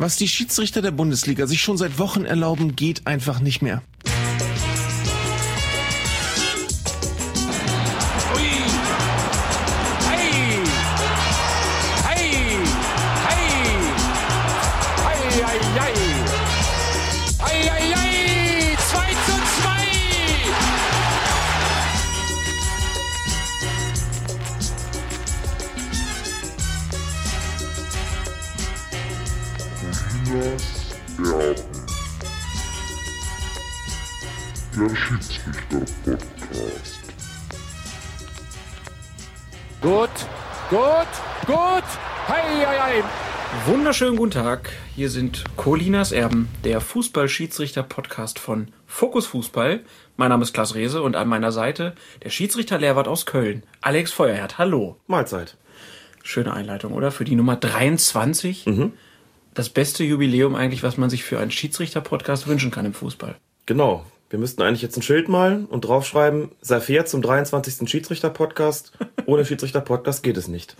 Was die Schiedsrichter der Bundesliga sich schon seit Wochen erlauben, geht einfach nicht mehr. Wunderschönen guten Tag. Hier sind Colinas Erben, der Fußball-Schiedsrichter-Podcast von Fokus Fußball. Mein Name ist Klaas Rehse und an meiner Seite der Schiedsrichter-Lehrwart aus Köln, Alex Feuerherd. Hallo. Mahlzeit. Schöne Einleitung, oder? Für die Nummer 23. Mhm. Das beste Jubiläum eigentlich, was man sich für einen Schiedsrichter-Podcast wünschen kann im Fußball. Genau. Wir müssten eigentlich jetzt ein Schild malen und draufschreiben, sei fair zum 23. Schiedsrichter-Podcast. Ohne Schiedsrichter-Podcast geht es nicht.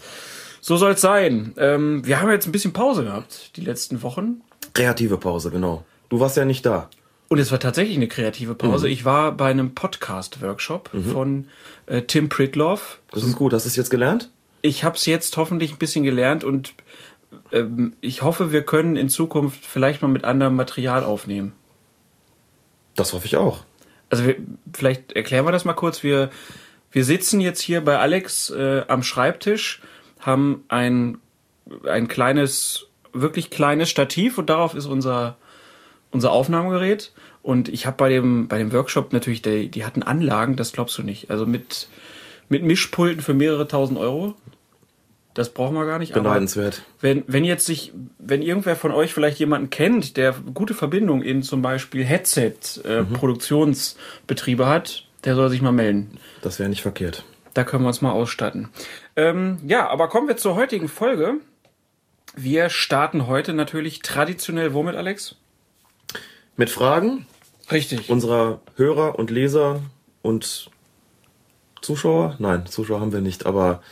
So soll es sein. Ähm, wir haben jetzt ein bisschen Pause gehabt, die letzten Wochen. Kreative Pause, genau. Du warst ja nicht da. Und es war tatsächlich eine kreative Pause. Mhm. Ich war bei einem Podcast-Workshop von äh, Tim Pritloff. Das ist gut. Hast du es jetzt gelernt? Ich habe es jetzt hoffentlich ein bisschen gelernt und ähm, ich hoffe, wir können in Zukunft vielleicht mal mit anderem Material aufnehmen. Das hoffe ich auch. Also wir, vielleicht erklären wir das mal kurz. Wir, wir sitzen jetzt hier bei Alex äh, am Schreibtisch, haben ein, ein kleines, wirklich kleines Stativ und darauf ist unser, unser Aufnahmegerät. Und ich habe bei dem, bei dem Workshop natürlich, die, die hatten Anlagen, das glaubst du nicht. Also mit, mit Mischpulten für mehrere tausend Euro. Das brauchen wir gar nicht. Beneidenswert. wenn, wenn jetzt sich, wenn irgendwer von euch vielleicht jemanden kennt, der gute Verbindung in zum Beispiel Headset-Produktionsbetriebe hat, der soll sich mal melden. Das wäre nicht verkehrt. Da können wir uns mal ausstatten. Ähm, ja, aber kommen wir zur heutigen Folge. Wir starten heute natürlich traditionell womit, Alex? Mit Fragen Richtig. unserer Hörer und Leser und Zuschauer? Nein, Zuschauer haben wir nicht, aber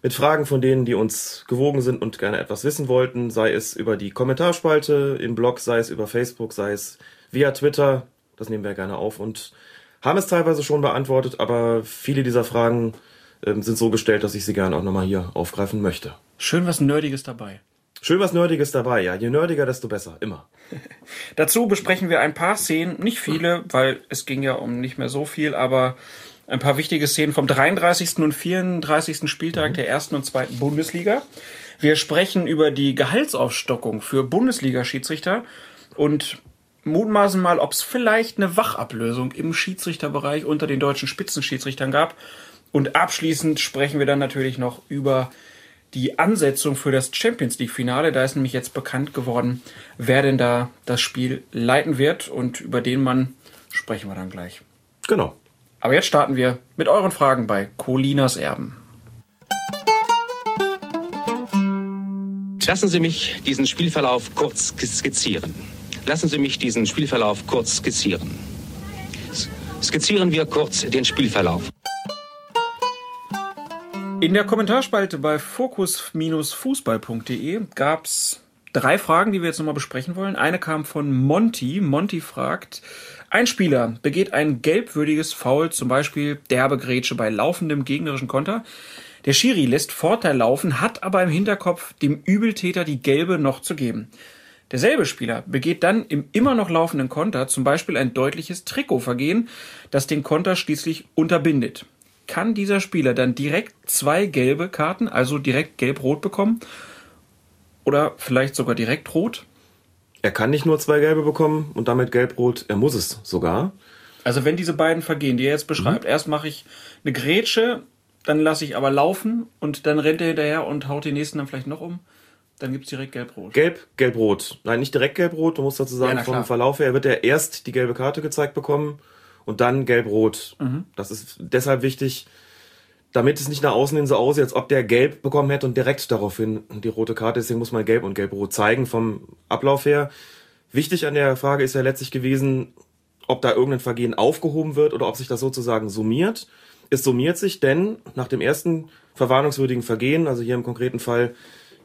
mit Fragen von denen, die uns gewogen sind und gerne etwas wissen wollten, sei es über die Kommentarspalte im Blog, sei es über Facebook, sei es via Twitter. Das nehmen wir gerne auf und haben es teilweise schon beantwortet, aber viele dieser Fragen ähm, sind so gestellt, dass ich sie gerne auch nochmal hier aufgreifen möchte. Schön was Nerdiges dabei. Schön was Nerdiges dabei, ja. Je nerdiger, desto besser. Immer. Dazu besprechen wir ein paar Szenen, nicht viele, weil es ging ja um nicht mehr so viel, aber ein paar wichtige Szenen vom 33. und 34. Spieltag der ersten und zweiten Bundesliga. Wir sprechen über die Gehaltsaufstockung für Bundesliga-Schiedsrichter und mutmaßen mal, ob es vielleicht eine Wachablösung im Schiedsrichterbereich unter den deutschen Spitzenschiedsrichtern gab. Und abschließend sprechen wir dann natürlich noch über die Ansetzung für das Champions League Finale. Da ist nämlich jetzt bekannt geworden, wer denn da das Spiel leiten wird und über den Mann sprechen wir dann gleich. Genau. Aber jetzt starten wir mit euren Fragen bei Colinas Erben. Lassen Sie mich diesen Spielverlauf kurz skizzieren. Lassen Sie mich diesen Spielverlauf kurz skizzieren. Skizzieren wir kurz den Spielverlauf. In der Kommentarspalte bei fokus-fußball.de gab es drei Fragen, die wir jetzt nochmal besprechen wollen. Eine kam von Monty. Monty fragt, ein Spieler begeht ein gelbwürdiges Foul, zum Beispiel derbe Grätsche bei laufendem gegnerischen Konter. Der Schiri lässt Vorteil laufen, hat aber im Hinterkopf, dem Übeltäter die gelbe noch zu geben. Derselbe Spieler begeht dann im immer noch laufenden Konter zum Beispiel ein deutliches Trikotvergehen, das den Konter schließlich unterbindet. Kann dieser Spieler dann direkt zwei gelbe Karten, also direkt gelb-rot bekommen? Oder vielleicht sogar direkt rot? Er kann nicht nur zwei gelbe bekommen und damit gelb-rot, er muss es sogar. Also wenn diese beiden Vergehen, die er jetzt beschreibt, erst mache ich eine Grätsche, dann lasse ich aber laufen und dann rennt er hinterher und haut den nächsten dann vielleicht noch um, dann gibt's direkt gelb-rot. Gelb, gelb-rot. Nein, nicht direkt gelb-rot, du musst dazu sagen, Ja, vom Verlauf her wird er erst die gelbe Karte gezeigt bekommen und dann gelb-rot. Mhm. Das ist deshalb wichtig, damit es nicht nach außen hin so aussieht, als ob der gelb bekommen hätte und direkt daraufhin die rote Karte. Deswegen muss man gelb und gelb-rot zeigen vom Ablauf her. Wichtig an der Frage ist ja letztlich gewesen, ob da irgendein Vergehen aufgehoben wird oder ob sich das sozusagen summiert. Es summiert sich, denn nach dem ersten verwarnungswürdigen Vergehen, also hier im konkreten Fall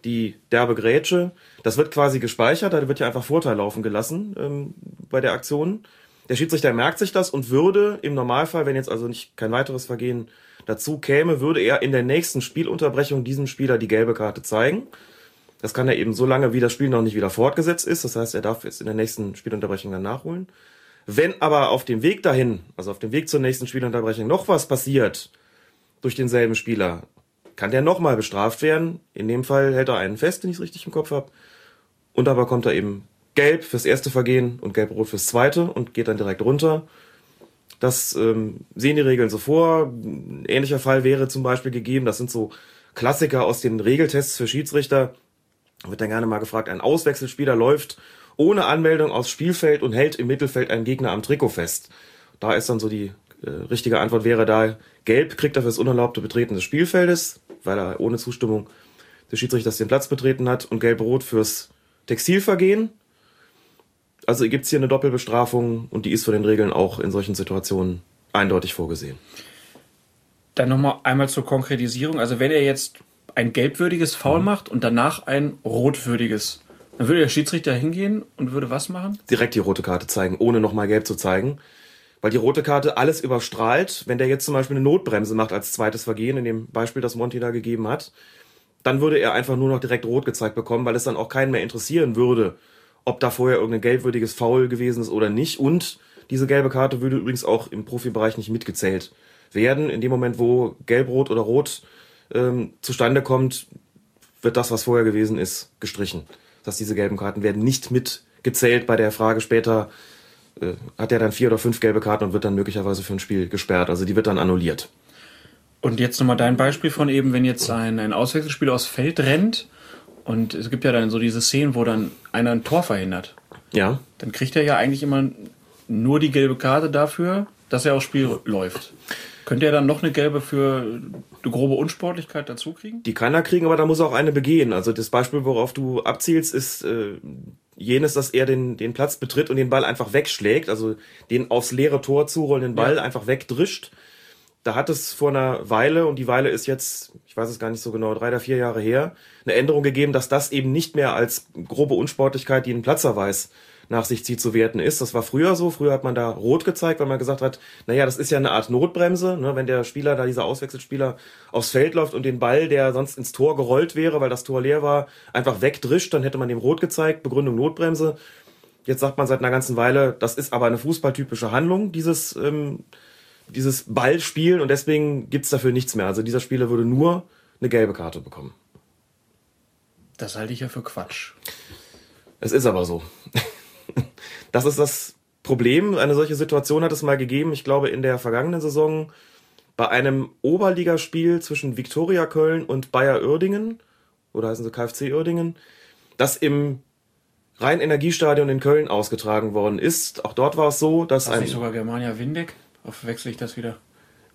die derbe Grätsche. Das wird quasi gespeichert, da wird ja einfach Vorteil laufen gelassen ähm, bei der Aktion. Der Schiedsrichter merkt sich das und würde im Normalfall, wenn jetzt also nicht kein weiteres Vergehen dazu käme, würde er in der nächsten Spielunterbrechung diesem Spieler die gelbe Karte zeigen. Das kann er eben so lange, wie das Spiel noch nicht wieder fortgesetzt ist. Das heißt, er darf es in der nächsten Spielunterbrechung dann nachholen. Wenn aber auf dem Weg dahin, also auf dem Weg zur nächsten Spielunterbrechung, noch was passiert durch denselben Spieler, kann der nochmal bestraft werden. In dem Fall hält er einen fest, wenn ich es richtig im Kopf habe. Und aber kommt er eben gelb fürs erste Vergehen und gelb-rot fürs zweite und geht dann direkt runter. Das ähm, sehen die Regeln so vor. Ein ähnlicher Fall wäre zum Beispiel gegeben, das sind so Klassiker aus den Regeltests für Schiedsrichter. Da wird dann gerne mal gefragt, ein Auswechselspieler läuft ohne Anmeldung aufs Spielfeld und hält im Mittelfeld einen Gegner am Trikot fest. Da ist dann so die äh, richtige Antwort wäre da, gelb kriegt er fürs unerlaubte Betreten des Spielfeldes, weil er ohne Zustimmung des Schiedsrichters den Platz betreten hat und gelb-rot fürs Textilvergehen. Also gibt's hier eine Doppelbestrafung und die ist von den Regeln auch in solchen Situationen eindeutig vorgesehen. Dann nochmal einmal zur Konkretisierung. Also wenn er jetzt ein gelbwürdiges Foul mhm. macht und danach ein rotwürdiges, dann würde der Schiedsrichter hingehen und würde was machen? Direkt die rote Karte zeigen, ohne nochmal gelb zu zeigen. Weil die rote Karte alles überstrahlt. Wenn der jetzt zum Beispiel eine Notbremse macht als zweites Vergehen, in dem Beispiel, das Monty da gegeben hat, dann würde er einfach nur noch direkt rot gezeigt bekommen, weil es dann auch keinen mehr interessieren würde, ob da vorher irgendein gelbwürdiges Foul gewesen ist oder nicht. Und diese gelbe Karte würde übrigens auch im Profibereich nicht mitgezählt werden. In dem Moment, wo gelb-rot oder rot ähm, zustande kommt, wird das, was vorher gewesen ist, gestrichen. Das heißt, diese gelben Karten werden nicht mitgezählt bei der Frage später, äh, hat er dann vier oder fünf gelbe Karten und wird dann möglicherweise für ein Spiel gesperrt. Also die wird dann annulliert. Und jetzt nochmal dein Beispiel von eben, wenn jetzt ein, ein Auswechselspieler aufs Feld rennt und es gibt ja dann so diese Szenen, wo dann einer ein Tor verhindert. Ja. Dann kriegt er ja eigentlich immer nur die gelbe Karte dafür, dass er aufs Spiel läuft. Könnte er dann noch eine gelbe für eine grobe Unsportlichkeit dazu kriegen? Die kann er kriegen, aber da muss er auch eine begehen. Also das Beispiel, worauf du abzielst, ist äh, jenes, dass er den, den Platz betritt und den Ball einfach wegschlägt, also den aufs leere Tor zurollenden Ball ja. einfach wegdrischt. Da hat es vor einer Weile, und die Weile ist jetzt, ich weiß es gar nicht so genau, drei oder vier Jahre her, eine Änderung gegeben, dass das eben nicht mehr als grobe Unsportlichkeit, die einen Platzerweis nach sich zieht, zu werten ist. Das war früher so. Früher hat man da rot gezeigt, weil man gesagt hat, naja, das ist ja eine Art Notbremse. Ne? Wenn der Spieler, da dieser Auswechselspieler aufs Feld läuft und den Ball, der sonst ins Tor gerollt wäre, weil das Tor leer war, einfach wegdrischt, dann hätte man dem rot gezeigt. Begründung Notbremse. Jetzt sagt man seit einer ganzen Weile, das ist aber eine fußballtypische Handlung, dieses, ähm, dieses Ballspielen und deswegen gibt's dafür nichts mehr. Also dieser Spieler würde nur eine gelbe Karte bekommen. Das halte ich ja für Quatsch. Es ist aber so. das ist das Problem. Eine solche Situation hat es mal gegeben, ich glaube, in der vergangenen Saison bei einem Oberligaspiel zwischen Viktoria Köln und Bayer Uerdingen, oder heißen sie KfC Uerdingen, das im Rhein-Energiestadion in Köln ausgetragen worden ist. Auch dort war es so, dass war ein... nicht sogar Germania Windeck? Verwechsel ich das wieder?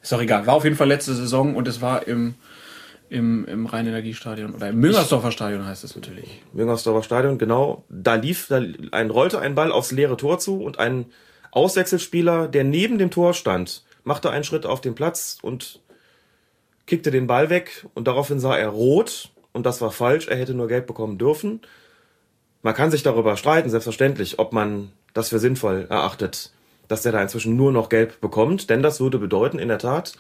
Ist doch egal. War auf jeden Fall letzte Saison und es war im im, im Rhein-Energiestadion oder im Müngersdorfer Stadion heißt es natürlich. Müngersdorfer Stadion, genau. Da lief, da ein, rollte ein Ball aufs leere Tor zu und ein Auswechselspieler, der neben dem Tor stand, machte einen Schritt auf den Platz und kickte den Ball weg und daraufhin sah er rot und das war falsch. Er hätte nur gelb bekommen dürfen. Man kann sich darüber streiten, selbstverständlich, ob man das für sinnvoll erachtet, dass der da inzwischen nur noch gelb bekommt, denn das würde bedeuten, in der Tat,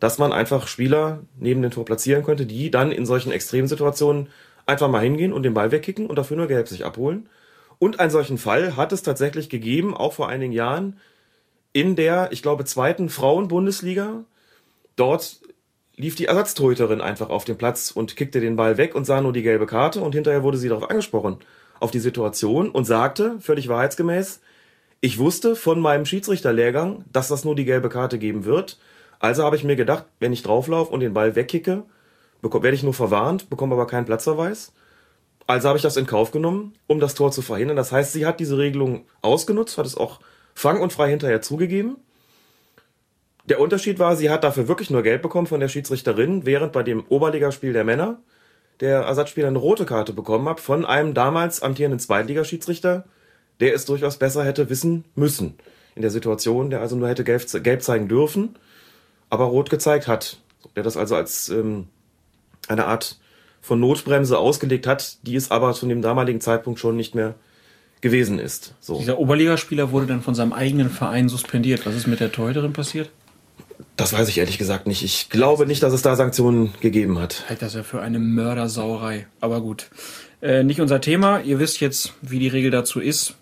dass man einfach Spieler neben dem Tor platzieren könnte, die dann in solchen Extremsituationen einfach mal hingehen und den Ball wegkicken und dafür nur gelb sich abholen. Und einen solchen Fall hat es tatsächlich gegeben, auch vor einigen Jahren, in der, ich glaube, zweiten Frauenbundesliga. Dort lief die Ersatztorhüterin einfach auf den Platz und kickte den Ball weg und sah nur die gelbe Karte und hinterher wurde sie darauf angesprochen, auf die Situation und sagte, völlig wahrheitsgemäß, ich wusste von meinem Schiedsrichterlehrgang, dass das nur die gelbe Karte geben wird also habe ich mir gedacht, wenn ich drauflaufe und den Ball wegkicke, werde ich nur verwarnt, bekomme aber keinen Platzverweis. Also habe ich das in Kauf genommen, um das Tor zu verhindern. Das heißt, sie hat diese Regelung ausgenutzt, hat es auch fang und frei hinterher zugegeben. Der Unterschied war, sie hat dafür wirklich nur Geld bekommen von der Schiedsrichterin, während bei dem Oberligaspiel der Männer der Ersatzspieler eine rote Karte bekommen hat von einem damals amtierenden Zweitligaschiedsrichter, der es durchaus besser hätte wissen müssen in der Situation, der also nur hätte gelb, gelb zeigen dürfen aber rot gezeigt hat. Der das also als ähm, eine Art von Notbremse ausgelegt hat, die es aber zu dem damaligen Zeitpunkt schon nicht mehr gewesen ist. So. Dieser Oberligaspieler wurde dann von seinem eigenen Verein suspendiert. Was ist mit der Torhüterin passiert? Das weiß ich ehrlich gesagt nicht. Ich glaube nicht, dass es da Sanktionen gegeben hat. Halt das ja für eine Mördersauerei. Aber gut. Äh, nicht unser Thema. Ihr wisst jetzt, wie die Regel dazu ist.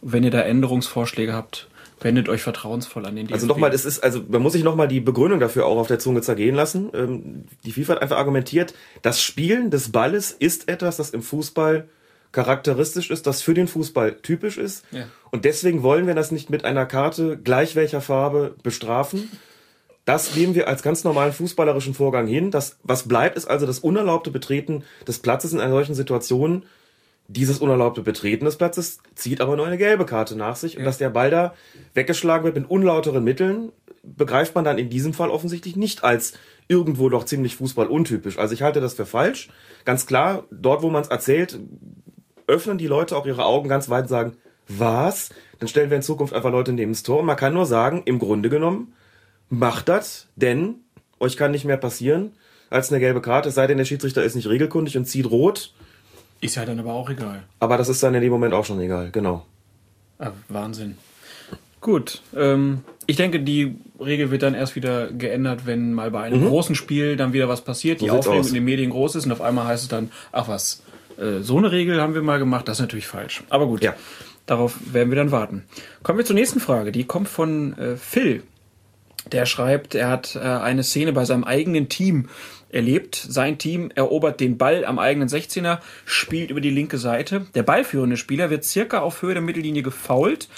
Wenn ihr da Änderungsvorschläge habt, wendet euch vertrauensvoll an den DFB. Also nochmal, das ist, also man muss sich nochmal die Begründung dafür auch auf der Zunge zergehen lassen. Ähm, die FIFA hat einfach argumentiert, das Spielen des Balles ist etwas, das im Fußball charakteristisch ist, das für den Fußball typisch ist. Ja. Und deswegen wollen wir das nicht mit einer Karte gleich welcher Farbe bestrafen. Das nehmen wir als ganz normalen fußballerischen Vorgang hin. Das, was bleibt, ist also das unerlaubte Betreten des Platzes in einer solchen Situation. Dieses unerlaubte Betreten des Platzes zieht aber nur eine gelbe Karte nach sich. Und dass der Ball da weggeschlagen wird mit unlauteren Mitteln, begreift man dann in diesem Fall offensichtlich nicht als irgendwo doch ziemlich fußballuntypisch. Also ich halte das für falsch. Ganz klar, dort, wo man es erzählt, öffnen die Leute auch ihre Augen ganz weit und sagen, was? Dann stellen wir in Zukunft einfach Leute neben das Tor. Und man kann nur sagen, im Grunde genommen, macht das, denn euch kann nicht mehr passieren als eine gelbe Karte, es sei denn, der Schiedsrichter ist nicht regelkundig und zieht rot. Ist ja dann aber auch egal. Aber das ist dann in dem Moment auch schon egal, genau. Ah, Wahnsinn. Gut. Ähm, ich denke, die Regel wird dann erst wieder geändert, wenn mal bei einem großen Spiel dann wieder was passiert, die Mhm. So sieht's Aufregung aus. in den Medien groß ist und auf einmal heißt es dann, ach was, äh, so eine Regel haben wir mal gemacht, das ist natürlich falsch. Aber gut, Ja. darauf werden wir dann warten. Kommen wir zur nächsten Frage, die kommt von äh, Phil. Der schreibt, er hat äh, eine Szene bei seinem eigenen Team erlebt. Sein Team erobert den Ball am eigenen 16er, spielt über die linke Seite. Der ballführende Spieler wird circa auf Höhe der Mittellinie gefoult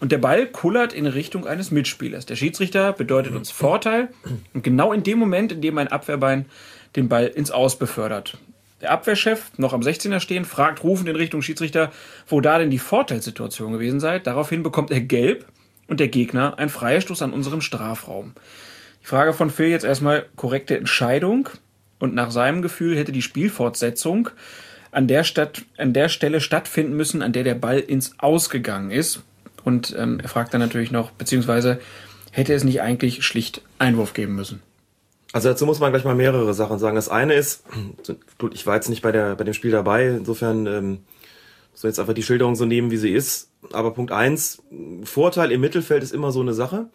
und der Ball kullert in Richtung eines Mitspielers. Der Schiedsrichter bedeutet uns Vorteil und genau in dem Moment, in dem ein Abwehrbein den Ball ins Aus befördert. Der Abwehrchef, noch am 16er stehen, fragt rufend in Richtung Schiedsrichter, wo da denn die Vorteilssituation gewesen sei. Daraufhin bekommt er gelb und der Gegner ein Freistoß an unserem Strafraum. Die Frage von Phil jetzt erstmal korrekte Entscheidung und nach seinem Gefühl hätte die Spielfortsetzung an der, Stadt, an der Stelle stattfinden müssen, an der der Ball ins Ausgegangen ist. Und ähm, er fragt dann natürlich noch, beziehungsweise hätte es nicht eigentlich schlicht Einwurf geben müssen. Also dazu muss man gleich mal mehrere Sachen sagen. Das eine ist, gut, ich war jetzt nicht bei, der, bei dem Spiel dabei, insofern ähm, so jetzt einfach die Schilderung so nehmen, wie sie ist. Aber Punkt eins, Vorteil im Mittelfeld ist immer so eine Sache.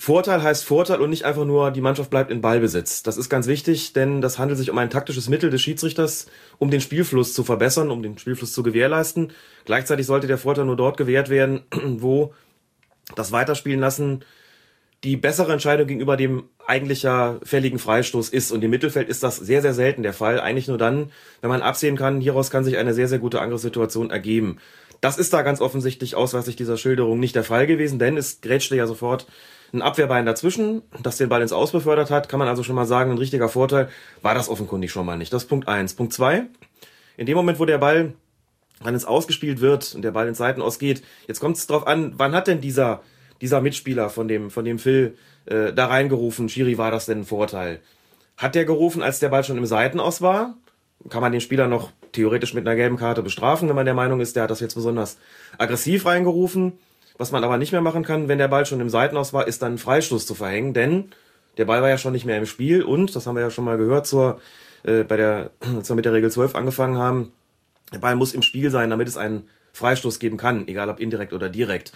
Vorteil heißt Vorteil und nicht einfach nur, die Mannschaft bleibt in Ballbesitz. Das ist ganz wichtig, denn das handelt sich um ein taktisches Mittel des Schiedsrichters, um den Spielfluss zu verbessern, um den Spielfluss zu gewährleisten. Gleichzeitig sollte der Vorteil nur dort gewährt werden, wo das Weiterspielen lassen die bessere Entscheidung gegenüber dem eigentlich fälligen Freistoß ist. Und im Mittelfeld ist das sehr, sehr selten der Fall. Eigentlich nur dann, wenn man absehen kann, hieraus kann sich eine sehr, sehr gute Angriffssituation ergeben. Das ist da ganz offensichtlich ausweislich dieser Schilderung nicht der Fall gewesen, denn es grätschte ja sofort ein Abwehrbein dazwischen, das den Ball ins Aus befördert hat, kann man also schon mal sagen, ein richtiger Vorteil war das offenkundig schon mal nicht. Das ist Punkt eins. Punkt zwei: In dem Moment, wo der Ball dann ins Ausgespielt wird und der Ball ins Seiten ausgeht, jetzt kommt es drauf an, wann hat denn dieser dieser Mitspieler von dem von dem Phil äh, da reingerufen, Schiri war das denn ein Vorteil? Hat der gerufen, als der Ball schon im Seitenaus war? Kann man den Spieler noch theoretisch mit einer gelben Karte bestrafen, wenn man der Meinung ist, der hat das jetzt besonders aggressiv reingerufen? Was man aber nicht mehr machen kann, wenn der Ball schon im Seitenaus war, ist dann einen Freistoß zu verhängen, denn der Ball war ja schon nicht mehr im Spiel und, das haben wir ja schon mal gehört, zur, äh, bei der, als wir mit der Regel 12 angefangen haben, der Ball muss im Spiel sein, damit es einen Freistoß geben kann, egal ob indirekt oder direkt.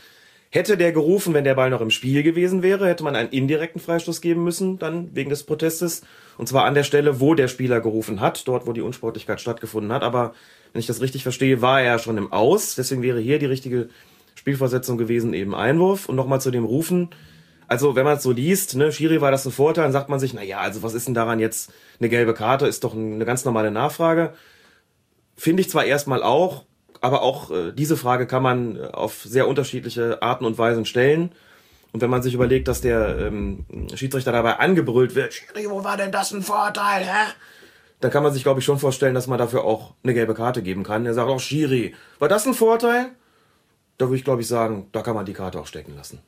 Hätte der gerufen, wenn der Ball noch im Spiel gewesen wäre, hätte man einen indirekten Freistoß geben müssen, dann wegen des Protestes. Und zwar an der Stelle, wo der Spieler gerufen hat, dort, wo die Unsportlichkeit stattgefunden hat. Aber wenn ich das richtig verstehe, war er schon im Aus. Deswegen wäre hier die richtige Spielversetzung gewesen, eben Einwurf. Und nochmal zu dem Rufen. Also, wenn man es so liest, ne, Schiri war das ein Vorteil, dann sagt man sich, na ja, also was ist denn daran jetzt eine gelbe Karte? Ist doch eine ganz normale Nachfrage. Finde ich zwar erstmal auch, aber auch äh, diese Frage kann man äh, auf sehr unterschiedliche Arten und Weisen stellen. Und wenn man sich überlegt, dass der ähm, Schiedsrichter dabei angebrüllt wird, Schiri, wo war denn das ein Vorteil, hä? Dann kann man sich, glaube ich, schon vorstellen, dass man dafür auch eine gelbe Karte geben kann. Er sagt auch, Schiri, war das ein Vorteil? Da würde ich, glaube ich, sagen, da kann man die Karte auch stecken lassen.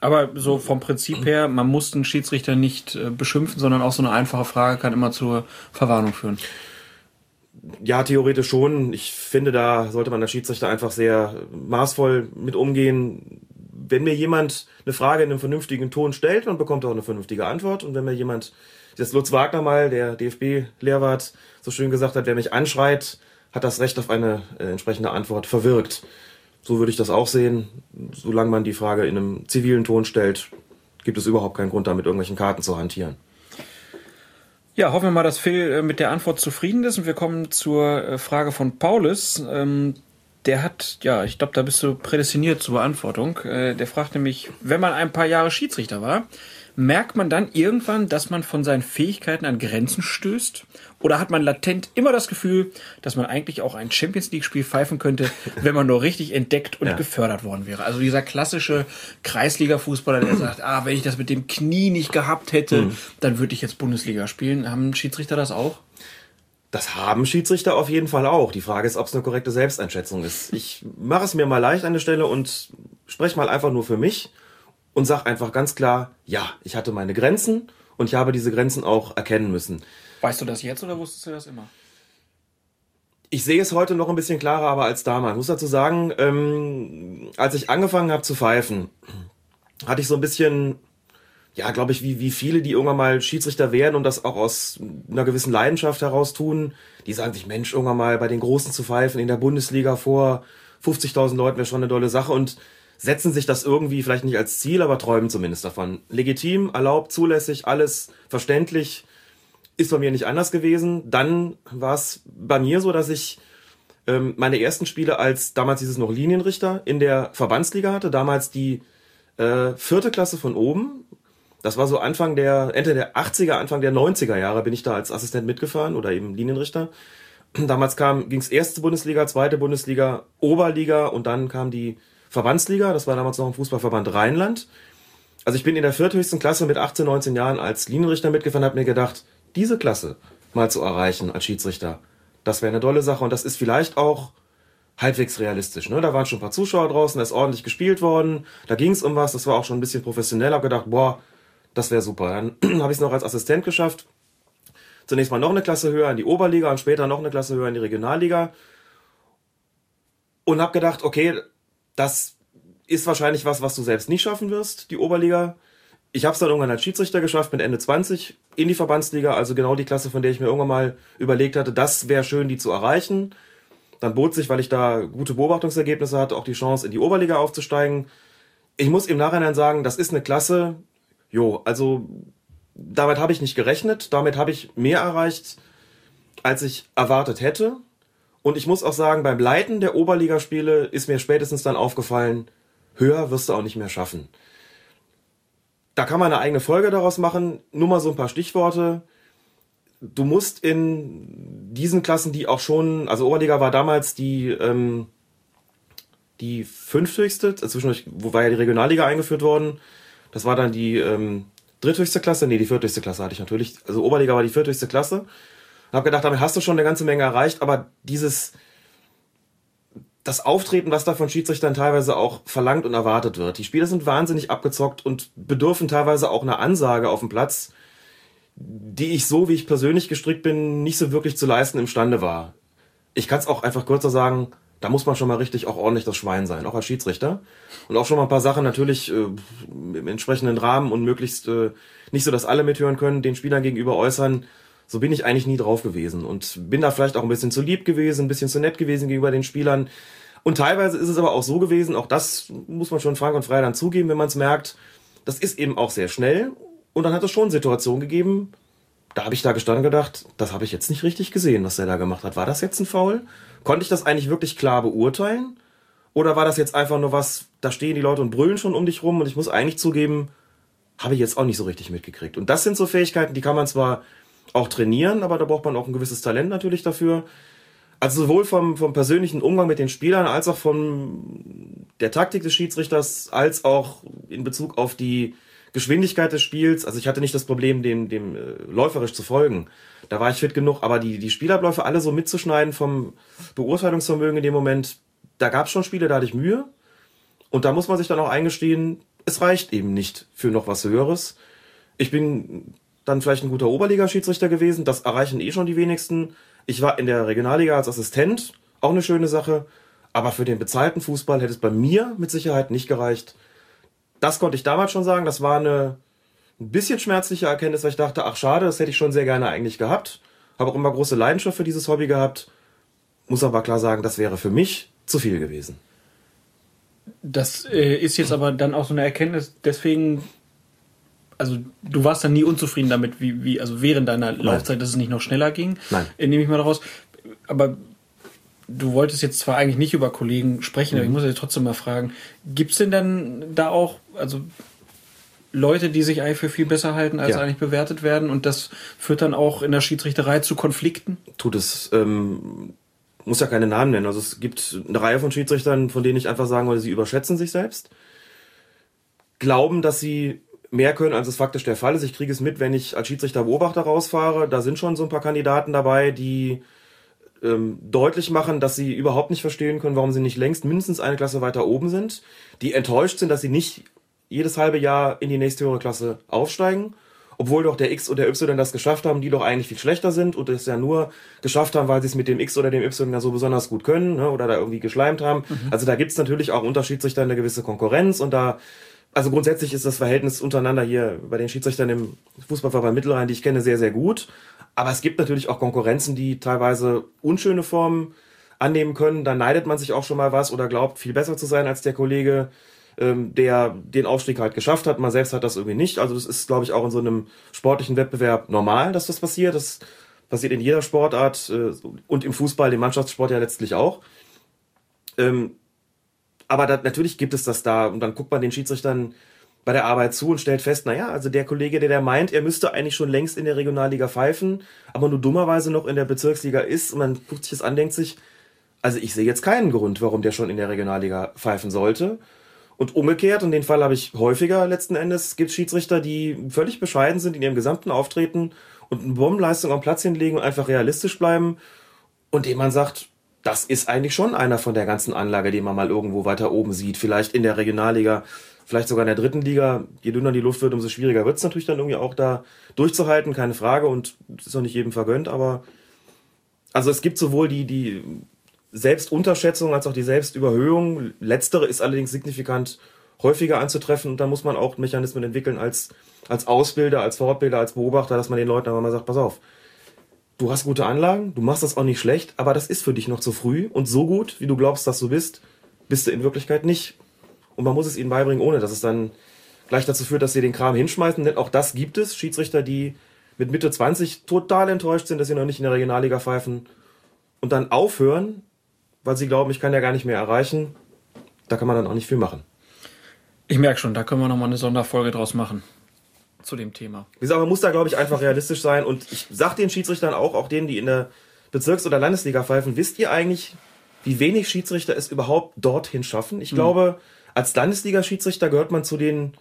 Aber so vom Prinzip her, man muss den Schiedsrichter nicht äh, beschimpfen, sondern auch so eine einfache Frage kann immer zur Verwarnung führen. Ja, theoretisch schon. Ich finde, da sollte man als Schiedsrichter einfach sehr maßvoll mit umgehen. Wenn mir jemand eine Frage in einem vernünftigen Ton stellt, dann bekommt er auch eine vernünftige Antwort. Und wenn mir jemand das Lutz Wagner mal, der DFB-Lehrwart, so schön gesagt hat, wer mich anschreit, hat das Recht auf eine äh, entsprechende Antwort verwirkt. So würde ich das auch sehen. Solange man die Frage in einem zivilen Ton stellt, gibt es überhaupt keinen Grund, da mit irgendwelchen Karten zu hantieren. Ja, hoffen wir mal, dass Phil äh, mit der Antwort zufrieden ist und wir kommen zur äh, Frage von Paulus. Ähm, der hat, ja, ich glaube, da bist du prädestiniert zur Beantwortung. Äh, der fragt nämlich, wenn man ein paar Jahre Schiedsrichter war, merkt man dann irgendwann, dass man von seinen Fähigkeiten an Grenzen stößt? Oder hat man latent immer das Gefühl, dass man eigentlich auch ein Champions League-Spiel pfeifen könnte, wenn man nur richtig entdeckt und ja. gefördert worden wäre? Also dieser klassische Kreisliga-Fußballer, der sagt, ah, wenn ich das mit dem Knie nicht gehabt hätte, mhm. dann würde ich jetzt Bundesliga spielen. Haben Schiedsrichter das auch? Das haben Schiedsrichter auf jeden Fall auch. Die Frage ist, ob es eine korrekte Selbsteinschätzung ist. Ich mache es mir mal leicht an der Stelle und spreche mal einfach nur für mich und sag einfach ganz klar, ja, ich hatte meine Grenzen und ich habe diese Grenzen auch erkennen müssen. Weißt du das jetzt oder wusstest du das immer? Ich sehe es heute noch ein bisschen klarer, aber als damals. Ich muss dazu sagen, ähm, als ich angefangen habe zu pfeifen, hatte ich so ein bisschen, ja, glaube ich, wie, wie viele, die irgendwann mal Schiedsrichter werden und das auch aus einer gewissen Leidenschaft heraus tun, die sagen sich, Mensch, irgendwann mal bei den Großen zu pfeifen in der Bundesliga vor 50.000 Leuten wäre schon eine tolle Sache und setzen sich das irgendwie vielleicht nicht als Ziel, aber träumen zumindest davon. Legitim, erlaubt, zulässig, alles verständlich. Ist bei mir nicht anders gewesen. Dann war es bei mir so, dass ich ähm, meine ersten Spiele als damals dieses noch Linienrichter in der Verbandsliga hatte. Damals die äh, vierte Klasse von oben. Das war so Anfang der, Ende der 80er, Anfang der 90er Jahre bin ich da als Assistent mitgefahren oder eben Linienrichter. Damals kam, ging's erste Bundesliga, zweite Bundesliga, Oberliga und dann kam die Verbandsliga, das war damals noch im Fußballverband Rheinland. Also ich bin in der vierthöchsten Klasse mit 18, 19 Jahren als Linienrichter mitgefahren, habe mir gedacht, diese Klasse mal zu erreichen als Schiedsrichter, das wäre eine tolle Sache und das ist vielleicht auch halbwegs realistisch. Ne? Da waren schon ein paar Zuschauer draußen, da ist ordentlich gespielt worden, da ging es um was, das war auch schon ein bisschen professionell, habe gedacht, boah, das wäre super. Dann habe ich es noch als Assistent geschafft. Zunächst mal noch eine Klasse höher in die Oberliga und später noch eine Klasse höher in die Regionalliga. Und habe gedacht, okay, das ist wahrscheinlich was, was du selbst nicht schaffen wirst, die Oberliga. Ich habe es dann irgendwann als Schiedsrichter geschafft mit Ende 20 in die Verbandsliga, also genau die Klasse, von der ich mir irgendwann mal überlegt hatte, das wäre schön, die zu erreichen. Dann bot sich, weil ich da gute Beobachtungsergebnisse hatte, auch die Chance, in die Oberliga aufzusteigen. Ich muss im Nachhinein sagen, das ist eine Klasse, jo, also damit habe ich nicht gerechnet, damit habe ich mehr erreicht, als ich erwartet hätte. Und ich muss auch sagen, beim Leiten der Oberligaspiele ist mir spätestens dann aufgefallen, höher wirst du auch nicht mehr schaffen. Da kann man eine eigene Folge daraus machen. Nur mal so ein paar Stichworte. Du musst in diesen Klassen, die auch schon, also Oberliga war damals die, ähm, die fünfthöchste, zwischendurch, wo war ja die Regionalliga eingeführt worden. Das war dann die ähm, dritthöchste Klasse, nee, die vierthöchste Klasse hatte ich natürlich. Also Oberliga war die vierthöchste Klasse. Und habe gedacht, damit hast du schon eine ganze Menge erreicht, aber dieses das Auftreten, was da von Schiedsrichtern teilweise auch verlangt und erwartet wird. Die Spieler sind wahnsinnig abgezockt und bedürfen teilweise auch einer Ansage auf dem Platz, die ich so, wie ich persönlich gestrickt bin, nicht so wirklich zu leisten imstande war. Ich kann es auch einfach kürzer sagen, da muss man schon mal richtig auch ordentlich das Schwein sein, auch als Schiedsrichter. Und auch schon mal ein paar Sachen natürlich äh, im entsprechenden Rahmen und möglichst äh, nicht so, dass alle mithören können, den Spielern gegenüber äußern, so bin ich eigentlich nie drauf gewesen und bin da vielleicht auch ein bisschen zu lieb gewesen, ein bisschen zu nett gewesen gegenüber den Spielern. Und teilweise ist es aber auch so gewesen, auch das muss man schon frank und frei dann zugeben, wenn man es merkt, das ist eben auch sehr schnell. Und dann hat es schon Situationen gegeben, da habe ich da gestanden gedacht, das habe ich jetzt nicht richtig gesehen, was er da gemacht hat. War das jetzt ein Foul? Konnte ich das eigentlich wirklich klar beurteilen? Oder war das jetzt einfach nur was, da stehen die Leute und brüllen schon um dich rum und ich muss eigentlich zugeben, habe ich jetzt auch nicht so richtig mitgekriegt. Und das sind so Fähigkeiten, die kann man zwar auch trainieren, aber da braucht man auch ein gewisses Talent natürlich dafür. Also sowohl vom, vom persönlichen Umgang mit den Spielern als auch von der Taktik des Schiedsrichters als auch in Bezug auf die Geschwindigkeit des Spiels. Also ich hatte nicht das Problem, dem, dem äh, läuferisch zu folgen. Da war ich fit genug, aber die, die Spielabläufe alle so mitzuschneiden vom Beurteilungsvermögen in dem Moment, da gab es schon Spiele, da hatte ich Mühe. Und da muss man sich dann auch eingestehen, es reicht eben nicht für noch was Höheres. Ich bin dann vielleicht ein guter Oberligaschiedsrichter gewesen. Das erreichen eh schon die wenigsten. Ich war in der Regionalliga als Assistent, auch eine schöne Sache. Aber für den bezahlten Fußball hätte es bei mir mit Sicherheit nicht gereicht. Das konnte ich damals schon sagen. Das war eine, ein bisschen schmerzliche Erkenntnis, weil ich dachte, ach schade, das hätte ich schon sehr gerne eigentlich gehabt. Habe auch immer große Leidenschaft für dieses Hobby gehabt. Muss aber klar sagen, das wäre für mich zu viel gewesen. Das äh, ist jetzt aber dann auch so eine Erkenntnis, deswegen, also du warst dann nie unzufrieden damit, wie, wie also während deiner Laufzeit, dass es nicht noch schneller ging. Nein. Äh, nehme ich mal daraus. Aber du wolltest jetzt zwar eigentlich nicht über Kollegen sprechen, aber ich muss dich trotzdem mal fragen, gibt es denn dann da auch, also Leute, die sich eigentlich für viel besser halten, als Ja. eigentlich bewertet werden und das führt dann auch in der Schiedsrichterei zu Konflikten? tut es, ähm, muss ja keine Namen nennen. Also es gibt eine Reihe von Schiedsrichtern, von denen ich einfach sagen würde, sie überschätzen sich selbst. Glauben, dass sie mehr können, als es faktisch der Fall ist. Ich kriege es mit, wenn ich als Schiedsrichter Beobachter rausfahre. Da sind schon so ein paar Kandidaten dabei, die ähm, deutlich machen, dass sie überhaupt nicht verstehen können, warum sie nicht längst mindestens eine Klasse weiter oben sind. Die enttäuscht sind, dass sie nicht jedes halbe Jahr in die nächste höhere Klasse aufsteigen. Obwohl doch der X und der Y das geschafft haben, die doch eigentlich viel schlechter sind und es ja nur geschafft haben, weil sie es mit dem X oder dem Y ja so besonders gut können ne, oder da irgendwie geschleimt haben. Also da gibt's natürlich auch unter Schiedsrichtern eine gewisse Konkurrenz und da, also grundsätzlich ist das Verhältnis untereinander hier bei den Schiedsrichtern im Fußballverband Mittelrhein, die ich kenne, sehr, sehr gut. Aber es gibt natürlich auch Konkurrenzen, die teilweise unschöne Formen annehmen können. Da neidet man sich auch schon mal was oder glaubt, viel besser zu sein als der Kollege, ähm, der den Aufstieg halt geschafft hat. Man selbst hat das irgendwie nicht. Also das ist, glaube ich, auch in so einem sportlichen Wettbewerb normal, dass das passiert. Das passiert in jeder Sportart äh, und im Fußball, im Mannschaftssport ja letztlich auch. Ähm, aber da, natürlich gibt es das da. Und dann guckt man den Schiedsrichtern bei der Arbeit zu und stellt fest, naja, also der Kollege, der der meint, er müsste eigentlich schon längst in der Regionalliga pfeifen, aber nur dummerweise noch in der Bezirksliga ist. Und man guckt sich das an, denkt sich, also ich sehe jetzt keinen Grund, warum der schon in der Regionalliga pfeifen sollte. Und umgekehrt, und den Fall habe ich häufiger letzten Endes, gibt Schiedsrichter, die völlig bescheiden sind in ihrem gesamten Auftreten und eine Bombenleistung am Platz hinlegen und einfach realistisch bleiben. Und dem man sagt, das ist eigentlich schon einer von der ganzen Anlage, den man mal irgendwo weiter oben sieht. Vielleicht in der Regionalliga, vielleicht sogar in der dritten Liga. Je dünner die Luft wird, umso schwieriger wird es natürlich dann irgendwie auch da durchzuhalten, keine Frage. Und ist auch nicht jedem vergönnt, aber also es gibt sowohl die, die Selbstunterschätzung als auch die Selbstüberhöhung. Letztere ist allerdings signifikant häufiger anzutreffen und da muss man auch Mechanismen entwickeln als, als Ausbilder, als Fortbilder, als Beobachter, dass man den Leuten aber mal sagt, pass auf, du hast gute Anlagen, du machst das auch nicht schlecht, aber das ist für dich noch zu früh und so gut, wie du glaubst, dass du bist, bist du in Wirklichkeit nicht. Und man muss es ihnen beibringen, ohne dass es dann gleich dazu führt, dass sie den Kram hinschmeißen, denn auch das gibt es. Schiedsrichter, die mit Mitte 20 total enttäuscht sind, dass sie noch nicht in der Regionalliga pfeifen und dann aufhören, weil sie glauben, ich kann ja gar nicht mehr erreichen. Da kann man dann auch nicht viel machen. Ich merke schon, da können wir nochmal eine Sonderfolge draus machen. Zu dem Thema. Wie gesagt, man muss da, glaube ich, einfach realistisch sein. Und ich sag den Schiedsrichtern auch, auch denen, die in der Bezirks- oder Landesliga pfeifen, wisst ihr eigentlich, wie wenig Schiedsrichter es überhaupt dorthin schaffen? Ich glaube, als Landesliga-Schiedsrichter gehört man zu den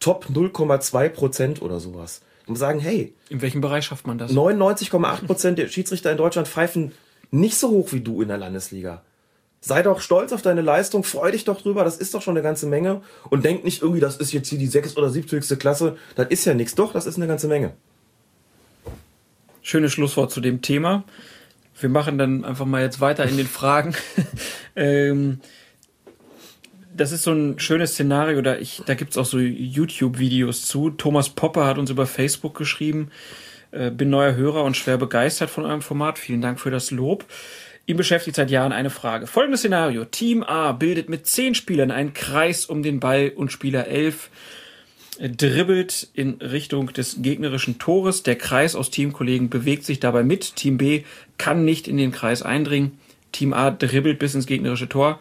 Top 0,2 Prozent oder sowas. Und sagen, hey, In welchem Bereich schafft man das? 99,8 Prozent der Schiedsrichter in Deutschland pfeifen nicht so hoch wie du in der Landesliga. Sei doch stolz auf deine Leistung, freu dich doch drüber, das ist doch schon eine ganze Menge. Und denk nicht irgendwie, das ist jetzt hier die sechs- oder siebzigste Klasse, das ist ja nichts. Doch, das ist eine ganze Menge. Schönes Schlusswort zu dem Thema. Wir machen dann einfach mal jetzt weiter in den Fragen. ähm, das ist so ein schönes Szenario, da, ich, da gibt's auch so YouTube-Videos zu. Thomas Popper hat uns über Facebook geschrieben, äh, bin neuer Hörer und schwer begeistert von eurem Format. Vielen Dank für das Lob. Ihn beschäftigt seit Jahren eine Frage. Folgendes Szenario. Team A bildet mit zehn Spielern einen Kreis um den Ball und Spieler 11 dribbelt in Richtung des gegnerischen Tores. Der Kreis aus Teamkollegen bewegt sich dabei mit. Team B kann nicht in den Kreis eindringen. Team A dribbelt bis ins gegnerische Tor.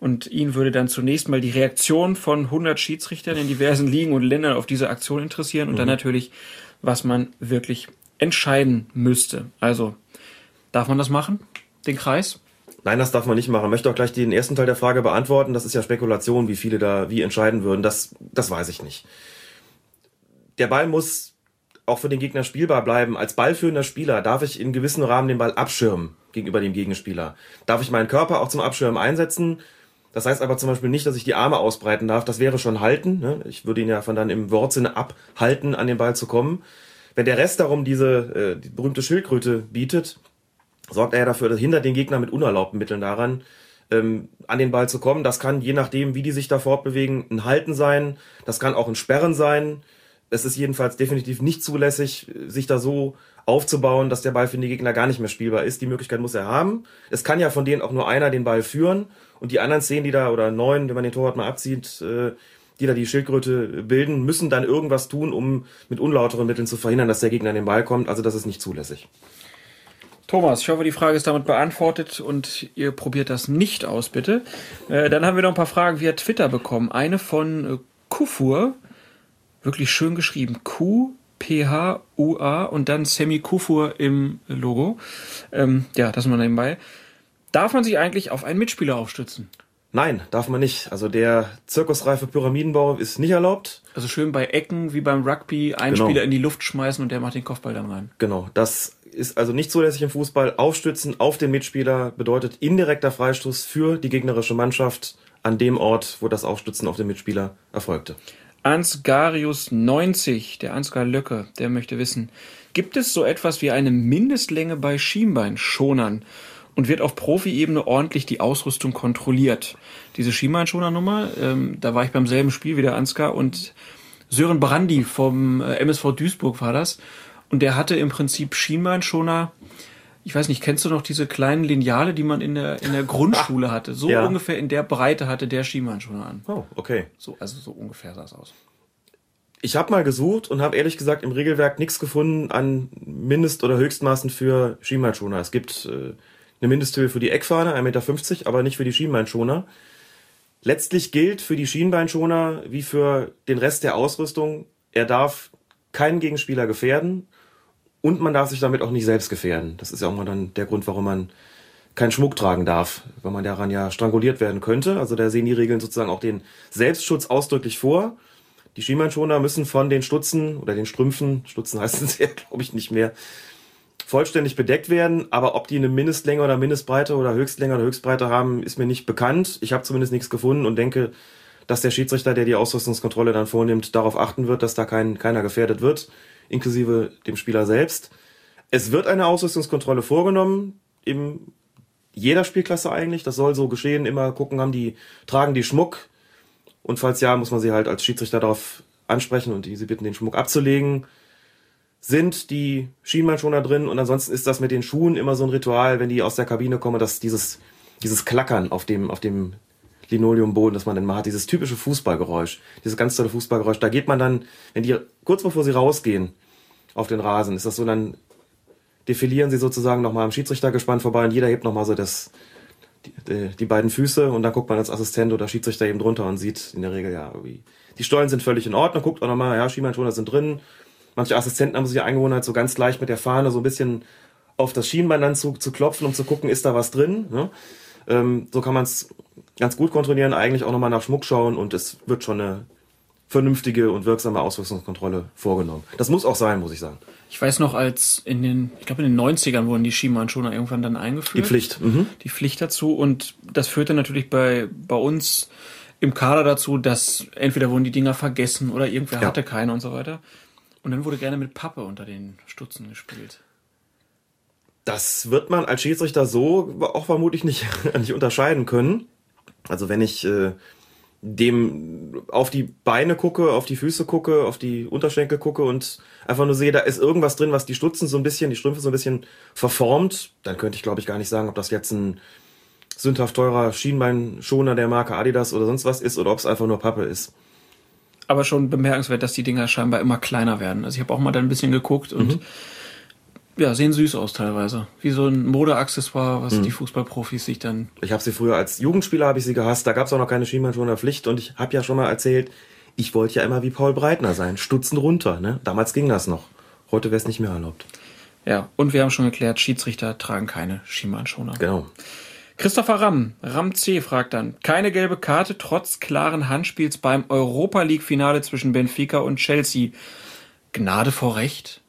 Und ihn würde dann zunächst mal die Reaktion von 100 Schiedsrichtern in diversen Ligen und Ländern auf diese Aktion interessieren und dann natürlich, was man wirklich entscheiden müsste. Also, darf man das machen? Den Kreis? Nein, das darf man nicht machen. Ich möchte auch gleich den ersten Teil der Frage beantworten. Das ist ja Spekulation, wie viele da wie entscheiden würden. Das, das weiß ich nicht. Der Ball muss auch für den Gegner spielbar bleiben. Als ballführender Spieler darf ich in gewissem Rahmen den Ball abschirmen gegenüber dem Gegenspieler. Darf ich meinen Körper auch zum Abschirmen einsetzen? Das heißt aber zum Beispiel nicht, dass ich die Arme ausbreiten darf. Das wäre schon halten. Ne? Ich würde ihn ja von dann im Wortsinne abhalten, an den Ball zu kommen. Wenn der Rest darum diese äh, die berühmte Schildkröte bietet, sorgt er ja dafür, dass hindert den Gegner mit unerlaubten Mitteln daran, ähm, an den Ball zu kommen. Das kann, je nachdem, wie die sich da fortbewegen, ein Halten sein. Das kann auch ein Sperren sein. es ist jedenfalls definitiv nicht zulässig, sich da so aufzubauen, dass der Ball für den Gegner gar nicht mehr spielbar ist. Die Möglichkeit muss er haben. Es kann ja von denen auch nur einer den Ball führen und die anderen zehn, die da oder neun, wenn man den Torwart mal abzieht, äh, die da die Schildkröte bilden, müssen dann irgendwas tun, um mit unlauteren Mitteln zu verhindern, dass der Gegner an den Ball kommt. Also das ist nicht zulässig. Thomas, ich hoffe, die Frage ist damit beantwortet und ihr probiert das nicht aus, bitte. Äh, dann haben wir noch ein paar Fragen via Twitter bekommen. Eine von äh, Kufur, wirklich schön geschrieben. Q P-H-U-A und dann Semi Kufur im Logo. Ähm, ja, das mal nebenbei. Darf man sich eigentlich auf einen Mitspieler aufstützen? Nein, darf man nicht. Also der zirkusreife Pyramidenbau ist nicht erlaubt. Also schön bei Ecken wie beim Rugby einen Genau. Spieler in die Luft schmeißen und der macht den Kopfball dann rein. Genau, das ist also nicht zulässig im Fußball. Aufstützen auf den Mitspieler bedeutet indirekter Freistoß für die gegnerische Mannschaft an dem Ort, wo das Aufstützen auf den Mitspieler erfolgte. Ansgarius 90, der Ansgar Löcke, der möchte wissen, gibt es so etwas wie eine Mindestlänge bei Schienbeinschonern und wird auf Profi-Ebene ordentlich die Ausrüstung kontrolliert? Diese Schienbeinschonernummer, ähm, da war ich beim selben Spiel wie der Ansgar und Sören Brandi vom äh, MSV Duisburg war das und der hatte im Prinzip Schienbeinschoner ich weiß nicht, kennst du noch diese kleinen Lineale, die man in der, in der Grundschule hatte? So Ja. ungefähr in der Breite hatte der Schienbeinschoner an. Oh, okay. So, also so ungefähr sah es aus. Ich habe mal gesucht und habe ehrlich gesagt im Regelwerk nichts gefunden an Mindest- oder Höchstmaßen für Schienbeinschoner. Es gibt äh, eine Mindesthöhe für die Eckfahne, 1,50 Meter, aber nicht für die Schienbeinschoner. Letztlich gilt für die Schienbeinschoner wie für den Rest der Ausrüstung, er darf keinen Gegenspieler gefährden und man darf sich damit auch nicht selbst gefährden. Das ist ja auch mal dann der Grund, warum man keinen Schmuck tragen darf, weil man daran ja stranguliert werden könnte. Also da sehen die Regeln sozusagen auch den Selbstschutz ausdrücklich vor. Die Schienbeinschoner müssen von den Stutzen oder den Strümpfen, Stutzen heißen sie ja, glaube ich, nicht mehr, vollständig bedeckt werden. Aber ob die eine Mindestlänge oder Mindestbreite oder Höchstlänge oder Höchstbreite haben, ist mir nicht bekannt. Ich habe zumindest nichts gefunden und denke, dass der Schiedsrichter, der die Ausrüstungskontrolle dann vornimmt, darauf achten wird, dass da kein, keiner gefährdet wird, inklusive dem Spieler selbst. Es wird eine Ausrüstungskontrolle vorgenommen, in jeder Spielklasse eigentlich. Das soll so geschehen. Immer gucken, haben die, tragen die Schmuck. Und falls ja, muss man sie halt als Schiedsrichter darauf ansprechen und die sie bitten, den Schmuck abzulegen. Sind die Schienbeinschoner drin und ansonsten ist das mit den Schuhen immer so ein Ritual, wenn die aus der Kabine kommen, dass dieses, dieses Klackern auf dem, auf dem Linoleumboden, das man dann mal hat, dieses typische Fußballgeräusch, dieses ganz tolle Fußballgeräusch. Da geht man dann, wenn die kurz bevor sie rausgehen auf den Rasen, ist das so, dann defilieren sie sozusagen nochmal am Schiedsrichtergespann vorbei und jeder hebt nochmal so das, die, die beiden Füße und dann guckt man als Assistent oder Schiedsrichter eben drunter und sieht in der Regel ja irgendwie, die Stollen sind völlig in Ordnung, guckt auch nochmal, ja, Schienbeinschoner sind drin. Manche Assistenten haben sich die Angewohnheit, so ganz leicht mit der Fahne so ein bisschen auf das Schienbein dann zu, zu klopfen, um zu gucken, ist da was drin. Ne? Ähm, so kann man es ganz gut kontrollieren, eigentlich auch nochmal nach Schmuck schauen und es wird schon eine vernünftige und wirksame Ausrüstungskontrolle vorgenommen. Das muss auch sein, muss ich sagen. Ich weiß noch, als in den, ich glaube in den 90ern wurden die Schienbeinschoner irgendwann dann eingeführt. Die Pflicht. Mhm. Die Pflicht dazu und das führte natürlich bei, bei uns im Kader dazu, dass entweder wurden die Dinger vergessen oder irgendwer Ja. hatte keine und so weiter. Und dann wurde gerne mit Pappe unter den Stutzen gespielt. Das wird man als Schiedsrichter so auch vermutlich nicht, nicht unterscheiden können. Also wenn ich äh, dem auf die Beine gucke, auf die Füße gucke, auf die Unterschenkel gucke und einfach nur sehe, da ist irgendwas drin, was die Stutzen so ein bisschen, die Strümpfe so ein bisschen verformt, dann könnte ich glaube ich gar nicht sagen, ob das jetzt ein sündhaft teurer Schienbeinschoner der Marke Adidas oder sonst was ist oder ob es einfach nur Pappe ist. Aber schon bemerkenswert, dass die Dinger scheinbar immer kleiner werden. Also ich habe auch mal da ein bisschen geguckt und ja, sehen süß aus teilweise. Wie so ein Modeaccessoire, was die Fußballprofis sich dann Ich habe sie früher als Jugendspieler habe ich sie gehasst. Da gab es auch noch keine Schienbeinschoner Pflicht und ich habe ja schon mal erzählt, ich wollte ja immer wie Paul Breitner sein, stutzen runter. Ne? Damals ging das noch. Heute wäre es nicht mehr erlaubt. Ja, und wir haben schon geklärt, Schiedsrichter tragen keine Schienbeinschoner. Genau. Christopher Ramm, Ram C. fragt dann, keine gelbe Karte trotz klaren Handspiels beim Europa League Finale zwischen Benfica und Chelsea. Gnade vor Recht?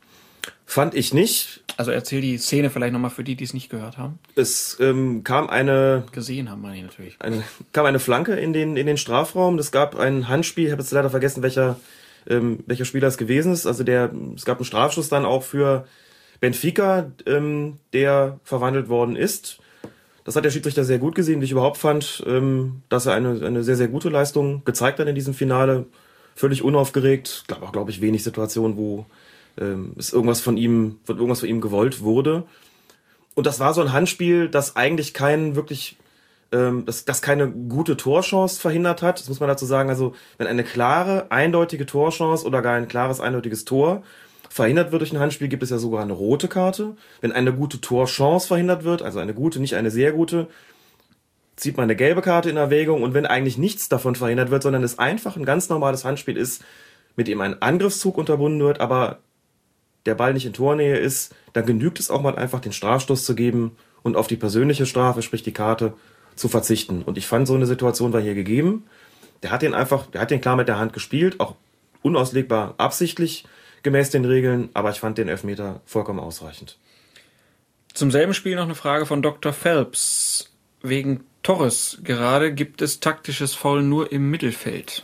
Fand ich nicht. Also erzähl die Szene vielleicht nochmal für die, die es nicht gehört haben. Es ähm, kam eine, Gesehen haben wir natürlich. eine kam eine Flanke in den in den Strafraum. Es gab ein Handspiel. Ich habe jetzt leider vergessen, welcher ähm, welcher Spieler es gewesen ist. Also der es gab einen Strafschuss dann auch für Benfica, ähm, der verwandelt worden ist. Das hat der Schiedsrichter sehr gut gesehen, wie ich überhaupt fand, ähm, dass er eine, eine sehr, sehr gute Leistung gezeigt hat in diesem Finale. völlig unaufgeregt, gab auch, glaube ich, wenig Situationen, wo ähm, es irgendwas von ihm, von irgendwas von ihm gewollt wurde. Und das war so ein Handspiel, das eigentlich keinen wirklich, ähm, das, das keine gute Torchance verhindert hat. Das muss man dazu sagen. Also, wenn eine klare, eindeutige Torchance oder gar ein klares, eindeutiges Tor verhindert wird durch ein Handspiel, gibt es ja sogar eine rote Karte. Wenn eine gute Torchance verhindert wird, also eine gute, nicht eine sehr gute, zieht man eine gelbe Karte in Erwägung. Und wenn eigentlich nichts davon verhindert wird, sondern es einfach ein ganz normales Handspiel ist, mit dem ein Angriffszug unterbunden wird, aber der Ball nicht in Tornähe ist, dann genügt es auch mal einfach den Strafstoß zu geben und auf die persönliche Strafe, sprich die Karte, zu verzichten. Und ich fand, so eine Situation war hier gegeben. Der hat den einfach, der hat den klar mit der Hand gespielt, auch unauslegbar absichtlich gemäß den Regeln, aber ich fand den Elfmeter vollkommen ausreichend. Zum selben Spiel noch eine Frage von Dr. Phelps. Wegen Torres gerade gibt es taktisches Foul nur im Mittelfeld.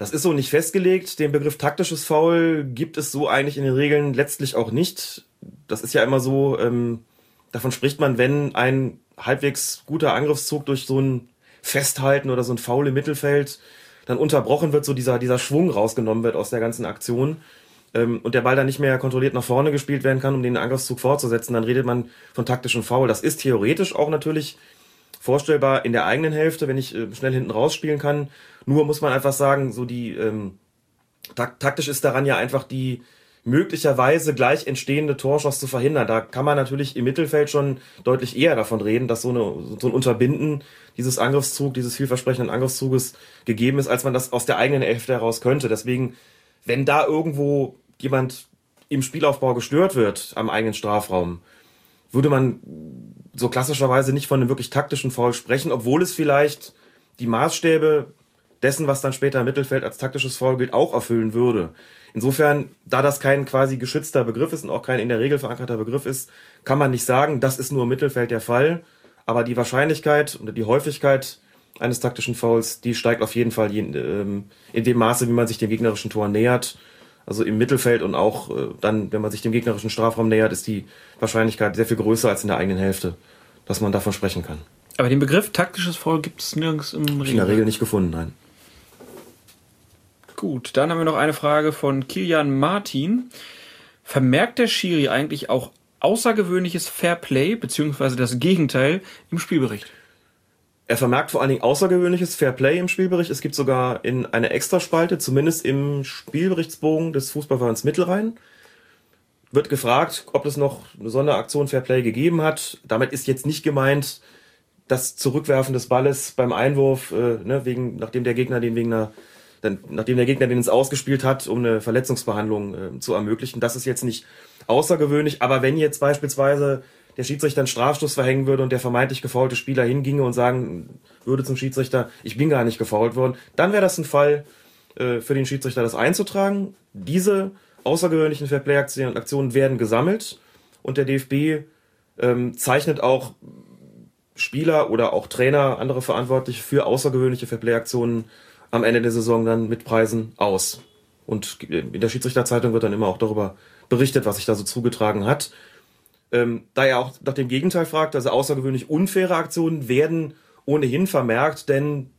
Das ist so nicht festgelegt. Den Begriff taktisches Foul gibt es so eigentlich in den Regeln letztlich auch nicht. Das ist ja immer so, ähm, davon spricht man, wenn ein halbwegs guter Angriffszug durch so ein Festhalten oder so ein Foul im Mittelfeld dann unterbrochen wird, so dieser, dieser Schwung rausgenommen wird aus der ganzen Aktion ähm, und der Ball dann nicht mehr kontrolliert nach vorne gespielt werden kann, um den Angriffszug fortzusetzen, dann redet man von taktischem Foul. Das ist theoretisch auch natürlich vorstellbar in der eigenen Hälfte, wenn ich äh, schnell hinten rausspielen kann. Nur muss man einfach sagen, so die ähm, tak taktisch ist daran ja einfach die möglicherweise gleich entstehende Torschuss zu verhindern. Da kann man natürlich im Mittelfeld schon deutlich eher davon reden, dass so, eine, so ein Unterbinden dieses Angriffszug, dieses vielversprechenden Angriffszuges gegeben ist, als man das aus der eigenen Hälfte heraus könnte. Deswegen, wenn da irgendwo jemand im Spielaufbau gestört wird am eigenen Strafraum, würde man so klassischerweise nicht von einem wirklich taktischen Foul sprechen, obwohl es vielleicht die Maßstäbe dessen, was dann später im Mittelfeld als taktisches Foul gilt, auch erfüllen würde. Insofern, da das kein quasi geschützter Begriff ist und auch kein in der Regel verankerter Begriff ist, kann man nicht sagen, das ist nur im Mittelfeld der Fall. Aber die Wahrscheinlichkeit oder die Häufigkeit eines taktischen Fouls, die steigt auf jeden Fall ähm, in dem Maße, wie man sich dem gegnerischen Tor nähert. Also im Mittelfeld und auch äh, dann, wenn man sich dem gegnerischen Strafraum nähert, ist die Wahrscheinlichkeit sehr viel größer als in der eigenen Hälfte, dass man davon sprechen kann. Aber den Begriff taktisches Foul gibt es nirgends im Regel. In der Regel nicht gefunden, nein. Gut, dann haben wir noch eine Frage von Kilian Martin. Vermerkt der Schiri eigentlich auch außergewöhnliches Fairplay beziehungsweise das Gegenteil im Spielbericht? Er vermerkt vor allen Dingen außergewöhnliches Fairplay im Spielbericht. Es gibt sogar in einer Extraspalte, zumindest im Spielberichtsbogen des Fußballvereins Mittelrhein, wird gefragt, ob es noch eine Sonderaktion Fairplay gegeben hat. Damit ist jetzt nicht gemeint, das Zurückwerfen des Balles beim Einwurf, äh, ne, wegen, nachdem der Gegner den wegen einer, dann, nachdem der Gegner den ins Ausgespielt hat, um eine Verletzungsbehandlung äh, zu ermöglichen. Das ist jetzt nicht außergewöhnlich, aber wenn jetzt beispielsweise der Schiedsrichter einen Strafstoß verhängen würde und der vermeintlich gefaulte Spieler hinginge und sagen würde zum Schiedsrichter, ich bin gar nicht gefault worden, dann wäre das ein Fall äh, für den Schiedsrichter, das einzutragen. Diese außergewöhnlichen Fairplay-Aktionen werden gesammelt und der DFB ähm, zeichnet auch Spieler oder auch Trainer, andere Verantwortliche für außergewöhnliche Fairplay-Aktionen am Ende der Saison dann mit Preisen aus. Und in der Schiedsrichterzeitung wird dann immer auch darüber berichtet, was sich da so zugetragen hat. Ähm, da er auch nach dem Gegenteil fragt, also außergewöhnlich unfaire Aktionen werden ohnehin vermerkt, denn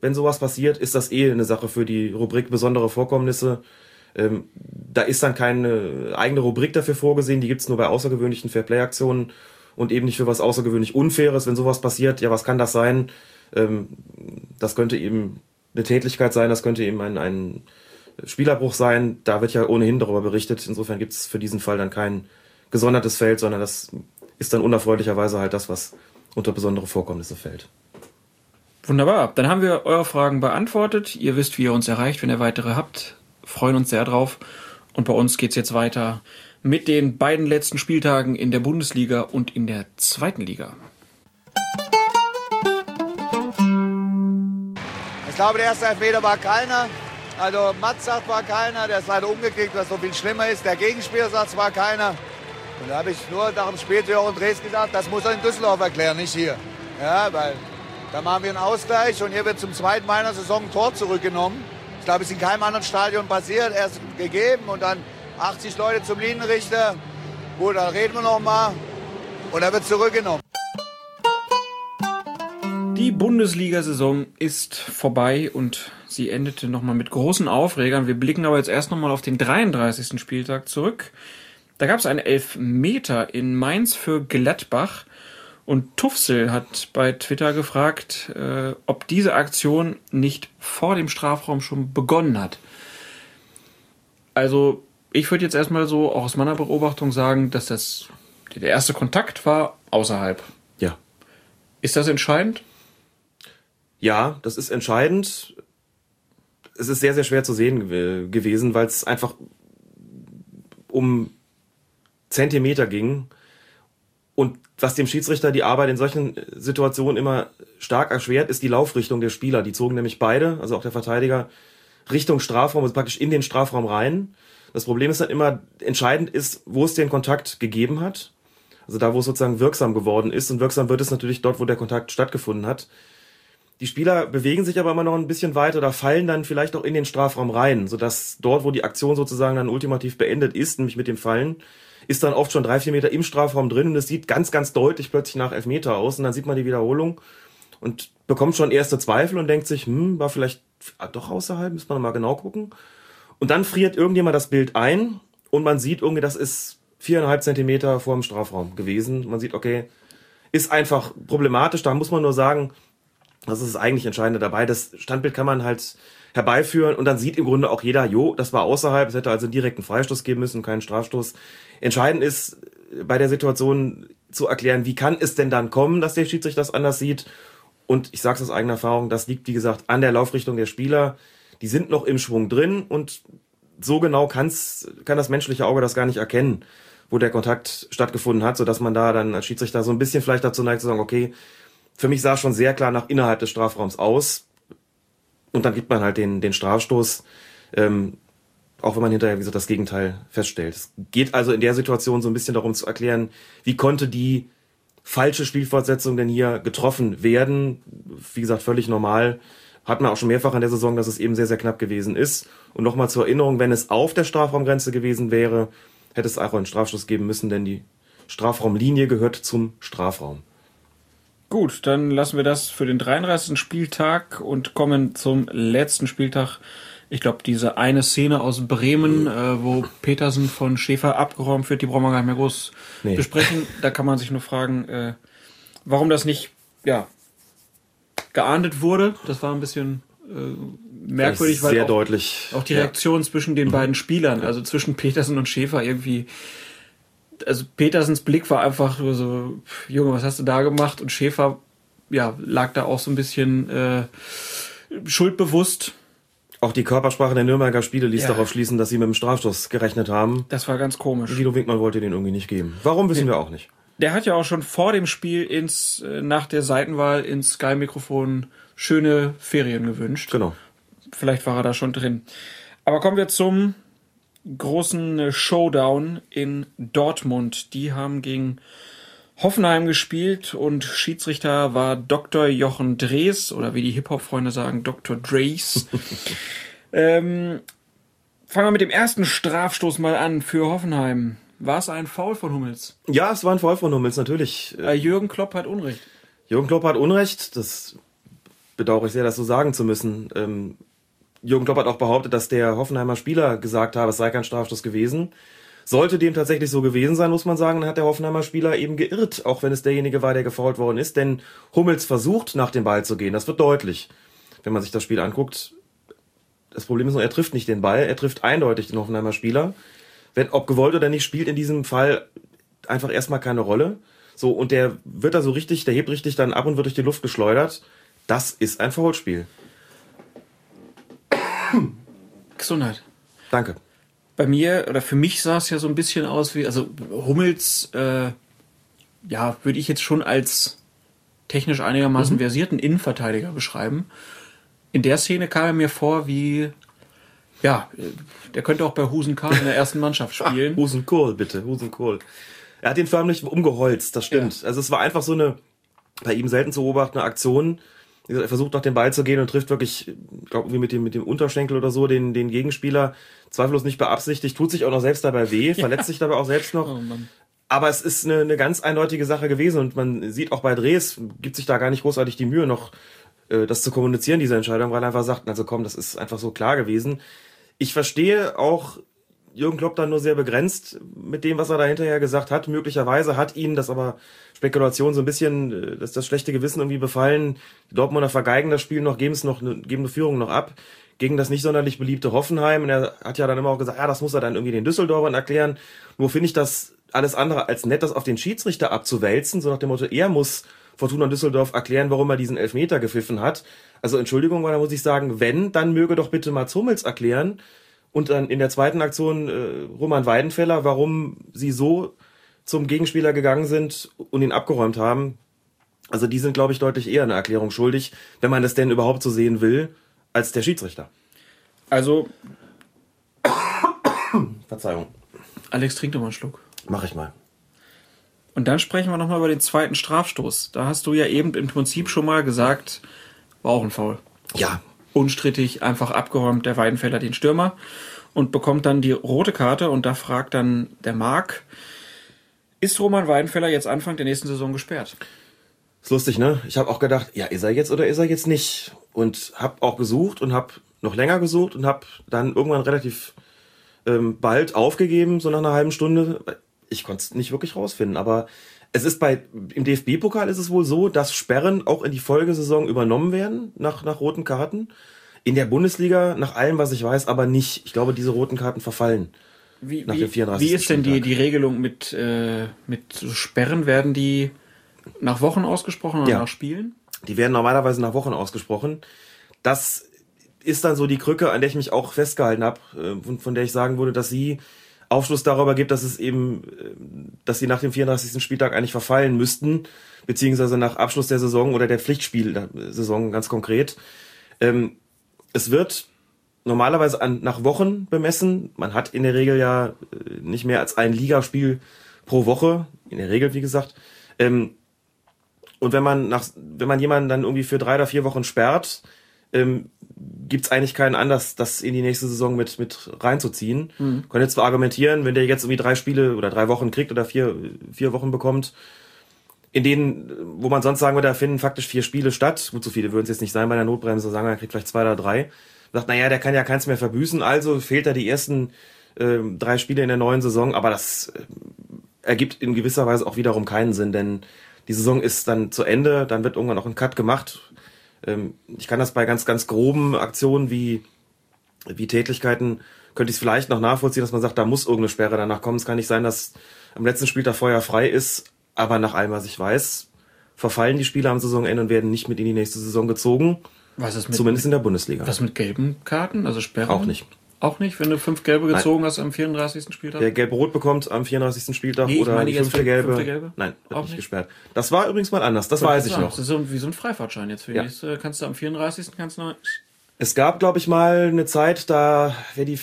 wenn sowas passiert, ist das eh eine Sache für die Rubrik besondere Vorkommnisse. Ähm, da ist dann keine eigene Rubrik dafür vorgesehen, die gibt's nur bei außergewöhnlichen Fairplay-Aktionen und eben nicht für was außergewöhnlich Unfaires. Wenn sowas passiert, ja, was kann das sein? Ähm, das könnte eben eine Tätlichkeit sein, das könnte eben ein, ein Spielerbruch sein. Da wird ja ohnehin darüber berichtet. Insofern gibt's für diesen Fall dann kein gesondertes Feld, sondern das ist dann unerfreulicherweise halt das, was unter besondere Vorkommnisse fällt. Wunderbar. Dann haben wir eure Fragen beantwortet. Ihr wisst, wie ihr uns erreicht, wenn ihr weitere habt. Freuen uns sehr drauf. Und bei uns geht's jetzt weiter mit den beiden letzten Spieltagen in der Bundesliga und in der zweiten Liga. Glaube, der erste Elfmeter war keiner. Also Mats sagt, war keiner. Der ist leider umgekickt, was so viel schlimmer ist. Der Gegenspieler sagt, war keiner. Und da habe ich nur nach dem Spiel zu Jochen Drees gesagt, das muss er in Düsseldorf erklären, nicht hier. Ja, weil da machen wir einen Ausgleich und hier wird zum zweiten Mal in der Saison ein Tor zurückgenommen. Ich glaube, es ist in keinem anderen Stadion passiert. Erst gegeben und dann 80 Leute zum Linienrichter. Gut, dann reden wir noch mal. Und er wird zurückgenommen. Die Bundesliga-Saison ist vorbei und sie endete nochmal mit großen Aufregern. Wir blicken aber jetzt erst nochmal auf den 33. Spieltag zurück. Da gab es einen Elfmeter in Mainz für Gladbach. Und Tufsel hat bei Twitter gefragt, äh, ob diese Aktion nicht vor dem Strafraum schon begonnen hat. Also, ich würde jetzt erstmal so auch aus meiner Beobachtung sagen, dass das der erste Kontakt war außerhalb. Ja. Ist das entscheidend? Ja, das ist entscheidend. Es ist sehr, sehr schwer zu sehen gew gewesen, weil es einfach um Zentimeter ging. Und was dem Schiedsrichter die Arbeit in solchen Situationen immer stark erschwert, ist die Laufrichtung der Spieler. Die zogen nämlich beide, also auch der Verteidiger, Richtung Strafraum, also praktisch in den Strafraum rein. Das Problem ist dann immer, entscheidend ist, wo es den Kontakt gegeben hat. Also da, wo es sozusagen wirksam geworden ist. Und wirksam wird es natürlich dort, wo der Kontakt stattgefunden hat. Die Spieler bewegen sich aber immer noch ein bisschen weiter oder fallen dann vielleicht auch in den Strafraum rein, sodass dort, wo die Aktion sozusagen dann ultimativ beendet ist, nämlich mit dem Fallen, ist dann oft schon drei, vier Meter im Strafraum drin und es sieht ganz, ganz deutlich plötzlich nach Elfmeter aus und dann sieht man die Wiederholung und bekommt schon erste Zweifel und denkt sich, hm, war vielleicht doch außerhalb, müssen wir mal genau gucken. Und dann friert irgendjemand das Bild ein und man sieht irgendwie, das ist viereinhalb Zentimeter vor dem Strafraum gewesen. Man sieht, okay, ist einfach problematisch. Da muss man nur sagen, das ist das eigentlich Entscheidende dabei. Das Standbild kann man halt herbeiführen und dann sieht im Grunde auch jeder, jo, das war außerhalb, es hätte also einen direkten Freistoß geben müssen, keinen Strafstoß. Entscheidend ist bei der Situation zu erklären, wie kann es denn dann kommen, dass der Schiedsrichter das anders sieht. Und ich sage es aus eigener Erfahrung, das liegt, wie gesagt, an der Laufrichtung der Spieler. Die sind noch im Schwung drin und so genau kann's, kann das menschliche Auge das gar nicht erkennen, wo der Kontakt stattgefunden hat, sodass man da dann als Schiedsrichter so ein bisschen vielleicht dazu neigt zu sagen, okay, für mich sah es schon sehr klar nach innerhalb des Strafraums aus. Und dann gibt man halt den, den Strafstoß. Ähm, auch wenn man hinterher, wie gesagt, das Gegenteil feststellt. Es geht also in der Situation so ein bisschen darum zu erklären, wie konnte die falsche Spielfortsetzung denn hier getroffen werden. Wie gesagt, völlig normal. Hat man auch schon mehrfach in der Saison, dass es eben sehr, sehr knapp gewesen ist. Und nochmal zur Erinnerung, wenn es auf der Strafraumgrenze gewesen wäre, hätte es auch einen Strafstoß geben müssen, denn die Strafraumlinie gehört zum Strafraum. Gut, dann lassen wir das für den 33. Spieltag und kommen zum letzten Spieltag ich glaube, diese eine Szene aus Bremen, äh, wo Petersen von Schäfer abgeräumt wird, die brauchen wir gar nicht mehr groß nee. besprechen. Da kann man sich nur fragen, äh, warum das nicht, ja, geahndet wurde. Das war ein bisschen äh, merkwürdig, weil auch, deutlich. auch die Reaktion ja. zwischen den beiden Spielern, also zwischen Petersen und Schäfer irgendwie also Petersens Blick war einfach so, Junge, was hast du da gemacht? Und Schäfer, ja, lag da auch so ein bisschen äh, schuldbewusst. Auch die Körpersprache der Nürnberger Spiele ließ ja. darauf schließen, dass sie mit dem Strafstoß gerechnet haben. Das war ganz komisch. Guido Winkmann wollte den irgendwie nicht geben. Warum wissen nee. wir auch nicht. Der hat ja auch schon vor dem Spiel ins, äh, nach der Seitenwahl ins Sky-Mikrofon schöne Ferien gewünscht. Genau. Vielleicht war er da schon drin. Aber kommen wir zum großen Showdown in Dortmund. Die haben gegen Hoffenheim gespielt und Schiedsrichter war Dr. Jochen Drees oder wie die Hip-Hop-Freunde sagen, Dr. Drees. ähm, fangen wir mit dem ersten Strafstoß mal an für Hoffenheim. War es ein Foul von Hummels? Ja, es war ein Foul von Hummels, natürlich. Äh, Jürgen Klopp hat Unrecht. Jürgen Klopp hat Unrecht, das bedauere ich sehr, das so sagen zu müssen. Ähm, Jürgen Klopp hat auch behauptet, dass der Hoffenheimer Spieler gesagt habe, es sei kein Strafstoß gewesen. Sollte dem tatsächlich so gewesen sein, muss man sagen, dann hat der Hoffenheimer Spieler eben geirrt, auch wenn es derjenige war, der gefault worden ist. Denn Hummels versucht, nach dem Ball zu gehen. Das wird deutlich, wenn man sich das Spiel anguckt. Das Problem ist nur, er trifft nicht den Ball, er trifft eindeutig den Hoffenheimer Spieler. Wenn, ob gewollt oder nicht, spielt in diesem Fall einfach erstmal keine Rolle. So, und der wird da so richtig, der hebt richtig dann ab und wird durch die Luft geschleudert. Das ist ein Foulspiel. Gesundheit. Danke. Bei mir oder für mich sah es ja so ein bisschen aus wie, also Hummels, äh, ja, würde ich jetzt schon als technisch einigermaßen mhm. versierten Innenverteidiger beschreiben. In der Szene kam er mir vor wie, ja, der könnte auch bei Husen Karl in der ersten Mannschaft spielen. Husen Kohl, bitte, Husen Kohl. Er hat ihn förmlich umgeholzt, das stimmt. Ja. Also es war einfach so eine, bei ihm selten zu beobachtende Aktion, er versucht nach dem Ball zu gehen und trifft wirklich, ich glaube, mit dem, mit dem Unterschenkel oder so den, den Gegenspieler. Zweifellos nicht beabsichtigt, tut sich auch noch selbst dabei weh, verletzt sich dabei auch selbst noch. Oh Aber es ist eine, eine ganz eindeutige Sache gewesen und man sieht auch bei Drehs, gibt sich da gar nicht großartig die Mühe, noch äh, das zu kommunizieren, diese Entscheidung, weil er einfach sagt, also komm, das ist einfach so klar gewesen. Ich verstehe auch Jürgen Klopp dann nur sehr begrenzt mit dem, was er da hinterher gesagt hat. Möglicherweise hat ihn das aber Spekulation so ein bisschen, äh, dass das schlechte Gewissen irgendwie befallen. Die Dortmunder vergeigen das Spiel noch, geben es noch, geben eine Führung noch ab gegen das nicht sonderlich beliebte Hoffenheim. Und er hat ja dann immer auch gesagt, ja, das muss er dann irgendwie den Düsseldorfern erklären. Nur finde ich das alles andere als nett, das auf den Schiedsrichter abzuwälzen, so nach dem Motto, er muss Fortuna Düsseldorf erklären, warum er diesen Elfmeter gepfiffen hat. Also Entschuldigung, weil da muss ich sagen, wenn, dann möge doch bitte Mats Hummels erklären, und dann in der zweiten Aktion äh, Roman Weidenfeller, warum sie so zum Gegenspieler gegangen sind und ihn abgeräumt haben. Also die sind, glaube ich, deutlich eher eine Erklärung schuldig, wenn man das denn überhaupt so sehen will, als der Schiedsrichter. Also. Verzeihung. Alex, trink doch mal einen Schluck. Mach ich mal. Und dann sprechen wir nochmal über den zweiten Strafstoß. Da hast du ja eben im Prinzip schon mal gesagt, war auch ein Foul. Ja, unstrittig einfach abgeräumt, der Weidenfeller den Stürmer und bekommt dann die rote Karte und da fragt dann der Marc, ist Roman Weidenfeller jetzt Anfang der nächsten Saison gesperrt? Ist lustig, ne? Ich habe auch gedacht, ja, ist er jetzt oder ist er jetzt nicht? Und habe auch gesucht und habe noch länger gesucht und habe dann irgendwann relativ ähm, bald aufgegeben, so nach einer halben Stunde. Ich konnte es nicht wirklich rausfinden, aber es ist bei, im DFB-Pokal ist es wohl so, dass Sperren auch in die Folgesaison übernommen werden, nach, nach roten Karten. In der Bundesliga, nach allem, was ich weiß, aber nicht. Ich glaube, diese roten Karten verfallen. Wie, nach wie, dem 34. wie ist denn die, die Regelung mit, äh, mit Sperren? Werden die nach Wochen ausgesprochen oder ja. nach Spielen? Die werden normalerweise nach Wochen ausgesprochen. Das ist dann so die Krücke, an der ich mich auch festgehalten habe, äh, von, von der ich sagen würde, dass sie Aufschluss darüber gibt, dass es eben, äh, dass sie nach dem 34. Spieltag eigentlich verfallen müssten, beziehungsweise nach Abschluss der Saison oder der Pflichtspielsaison ganz konkret. Ähm, es wird normalerweise an, nach Wochen bemessen. Man hat in der Regel ja äh, nicht mehr als ein Ligaspiel pro Woche, in der Regel wie gesagt. Ähm, und wenn man nach, wenn man jemanden dann irgendwie für drei oder vier Wochen sperrt, ähm, gibt es eigentlich keinen Anlass, das in die nächste Saison mit, mit reinzuziehen. Mhm. Jetzt zwar argumentieren, wenn der jetzt irgendwie drei Spiele oder drei Wochen kriegt oder vier, vier Wochen bekommt, in denen, wo man sonst sagen würde, da finden faktisch vier Spiele statt, gut, so viele würden es jetzt nicht sein bei der Notbremse, sagen wir, er kriegt vielleicht zwei oder drei, sagt, naja, der kann ja keins mehr verbüßen, also fehlt er die ersten äh, drei Spiele in der neuen Saison, aber das äh, ergibt in gewisser Weise auch wiederum keinen Sinn, denn die Saison ist dann zu Ende, dann wird irgendwann auch ein Cut gemacht, ähm, ich kann das bei ganz, ganz groben Aktionen wie, wie Tätlichkeiten, könnte ich es vielleicht noch nachvollziehen, dass man sagt, da muss irgendeine Sperre danach kommen. Es kann nicht sein, dass am letzten Spieltag Feuer frei ist, aber nach allem, was ich weiß, verfallen die Spiele am Saisonende und werden nicht mit in die nächste Saison gezogen. Was ist mit, Zumindest in der Bundesliga. Was mit gelben Karten, also Sperren? Auch nicht. Auch nicht, wenn du fünf gelbe gezogen Nein. hast am 34. Spieltag? Der gelb-rot bekommt am 34. Spieltag nee, oder die fünfte gelbe. fünfte gelbe. Nein, wird Auch nicht, gesperrt. Das war übrigens mal anders, das weiß ich noch. Das ist so, wie so ein Freifahrtschein jetzt für ja. nächste. Kannst du am 34. kannst du noch Es gab, glaube ich, mal eine Zeit, da wer die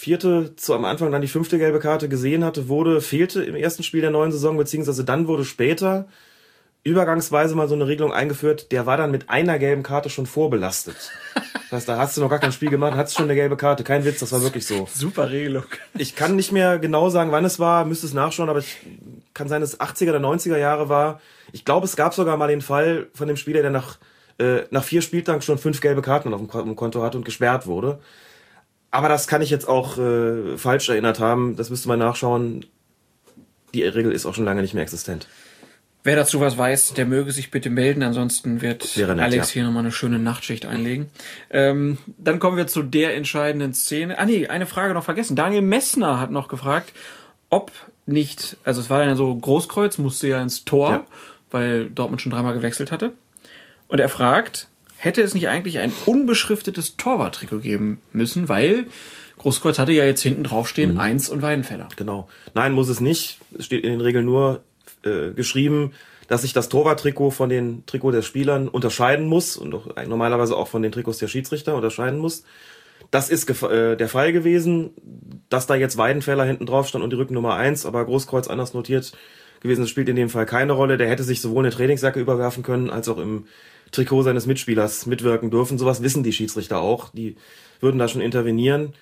vierte zu am Anfang dann die fünfte gelbe Karte gesehen hatte, wurde, fehlte im ersten Spiel der neuen Saison, beziehungsweise dann wurde später übergangsweise mal so eine Regelung eingeführt, der war dann mit einer gelben Karte schon vorbelastet. Das heißt, da hast du noch gar kein Spiel gemacht, hast schon eine gelbe Karte. Kein Witz, das war wirklich so. Super Regelung. Ich kann nicht mehr genau sagen, wann es war, müsste es nachschauen, aber ich kann sein, dass es 80er oder 90er Jahre war. Ich glaube, es gab sogar mal den Fall von dem Spieler, der nach, äh, nach vier Spieltagen schon fünf gelbe Karten auf dem Konto hatte und gesperrt wurde. Aber das kann ich jetzt auch äh, falsch erinnert haben. Das müsste man nachschauen. Die Regel ist auch schon lange nicht mehr existent. Wer dazu was weiß, der möge sich bitte melden. Ansonsten wird nett, Alex ja. hier nochmal eine schöne Nachtschicht einlegen. Ähm, dann kommen wir zu der entscheidenden Szene. Ah nee, eine Frage noch vergessen. Daniel Messner hat noch gefragt, ob nicht, also es war dann so Großkreuz, musste ja ins Tor, ja. weil Dortmund schon dreimal gewechselt hatte. Und er fragt, hätte es nicht eigentlich ein unbeschriftetes Torwarttrikot geben müssen, weil Großkreuz hatte ja jetzt hinten draufstehen mhm. Eins und Weidenfeller. Genau. Nein, muss es nicht. Es steht in den Regeln nur äh, geschrieben, dass sich das Torwarttrikot von den Trikot der Spielern unterscheiden muss und auch normalerweise auch von den Trikots der Schiedsrichter unterscheiden muss. Das ist äh, der Fall gewesen, dass da jetzt Weidenfeller hinten drauf stand und die Rückennummer eins, aber Großkreuz anders notiert gewesen, das spielt in dem Fall keine Rolle. Der hätte sich sowohl eine Trainingsjacke überwerfen können, als auch im Trikot seines Mitspielers mitwirken dürfen. Sowas wissen die Schiedsrichter auch. Die würden da schon intervenieren.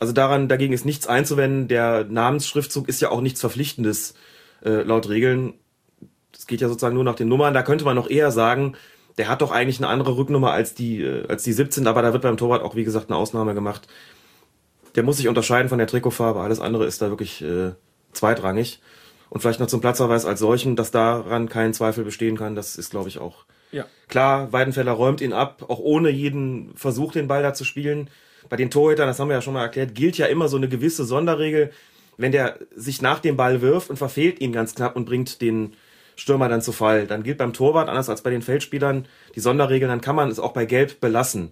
Also daran, dagegen ist nichts einzuwenden. Der Namensschriftzug ist ja auch nichts Verpflichtendes äh, laut Regeln. Es geht ja sozusagen nur nach den Nummern. Da könnte man noch eher sagen, der hat doch eigentlich eine andere Rücknummer als die, äh, als die 17, aber da wird beim Torwart auch, wie gesagt, eine Ausnahme gemacht. Der muss sich unterscheiden von der Trikotfarbe. Alles andere ist da wirklich äh, zweitrangig. Und vielleicht noch zum Platzverweis als solchen, dass daran kein Zweifel bestehen kann, das ist, glaube ich, auch Ja. Klar, Weidenfeller räumt ihn ab, auch ohne jeden Versuch, den Ball da zu spielen. Bei den Torhütern, das haben wir ja schon mal erklärt, gilt ja immer so eine gewisse Sonderregel. Wenn der sich nach dem Ball wirft und verfehlt ihn ganz knapp und bringt den Stürmer dann zu Fall, dann gilt beim Torwart, anders als bei den Feldspielern, die Sonderregel, dann kann man es auch bei Gelb belassen.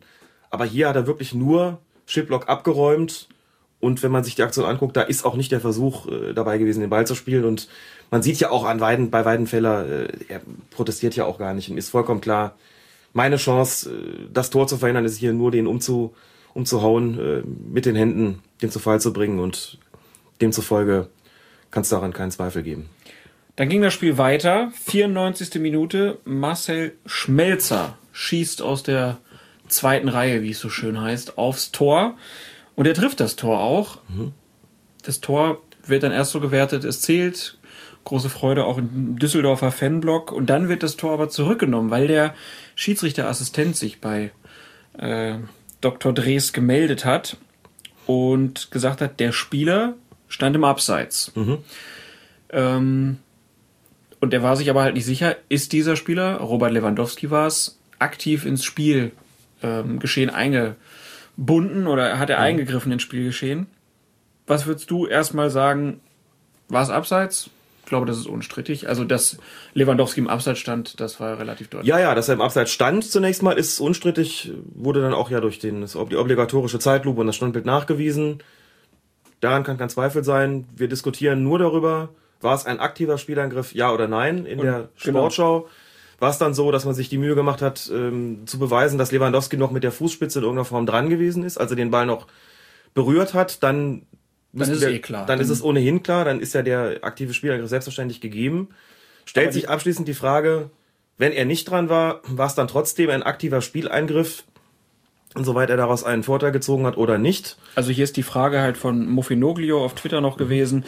Aber hier hat er wirklich nur Chiplock abgeräumt und wenn man sich die Aktion anguckt, da ist auch nicht der Versuch äh, dabei gewesen, den Ball zu spielen. Und man sieht ja auch an Weiden, bei Weidenfeller, äh, er protestiert ja auch gar nicht. Und ist vollkommen klar, meine Chance, äh, das Tor zu verhindern, ist hier nur den umzu, umzuhauen, äh, mit den Händen den zu Fall zu bringen. Und demzufolge kann es daran keinen Zweifel geben. Dann ging das Spiel weiter. 94. Minute. Marcel Schmelzer schießt aus der zweiten Reihe, wie es so schön heißt, aufs Tor. Und er trifft das Tor auch. Das Tor wird dann erst so gewertet, es zählt. Große Freude auch im Düsseldorfer Fanblock. Und dann wird das Tor aber zurückgenommen, weil der Schiedsrichterassistent sich bei äh, Dr. Drees gemeldet hat und gesagt hat, der Spieler stand im Abseits. Ähm, und er war sich aber halt nicht sicher, ist dieser Spieler, Robert Lewandowski war es, aktiv ins Spiel ähm, geschehen eingebunden oder hat er eingegriffen ins Spielgeschehen? Was würdest du erstmal sagen, war es abseits? Ich glaube, das ist unstrittig. Also, dass Lewandowski im Abseits stand, das war relativ deutlich. Ja, ja, dass er im Abseits stand zunächst mal, ist unstrittig, wurde dann auch ja durch den, das, die obligatorische Zeitlupe und das Standbild nachgewiesen. Daran kann kein Zweifel sein. Wir diskutieren nur darüber, war es ein aktiver Spielangriff, ja oder nein, in der genau. Sportschau. War es dann so, dass man sich die Mühe gemacht hat, ähm, zu beweisen, dass Lewandowski noch mit der Fußspitze in irgendeiner Form dran gewesen ist, also den Ball noch berührt hat, dann, müssen ist es eh klar. Dann ist Dann- es ohnehin klar, dann ist ja der aktive Spielangriff selbstverständlich gegeben. Stellt sich abschließend die Frage, wenn er nicht dran war, war es dann trotzdem ein aktiver Spieleingriff, insoweit er daraus einen Vorteil gezogen hat oder nicht. Also hier ist die Frage halt von Muffinoglio auf Twitter noch gewesen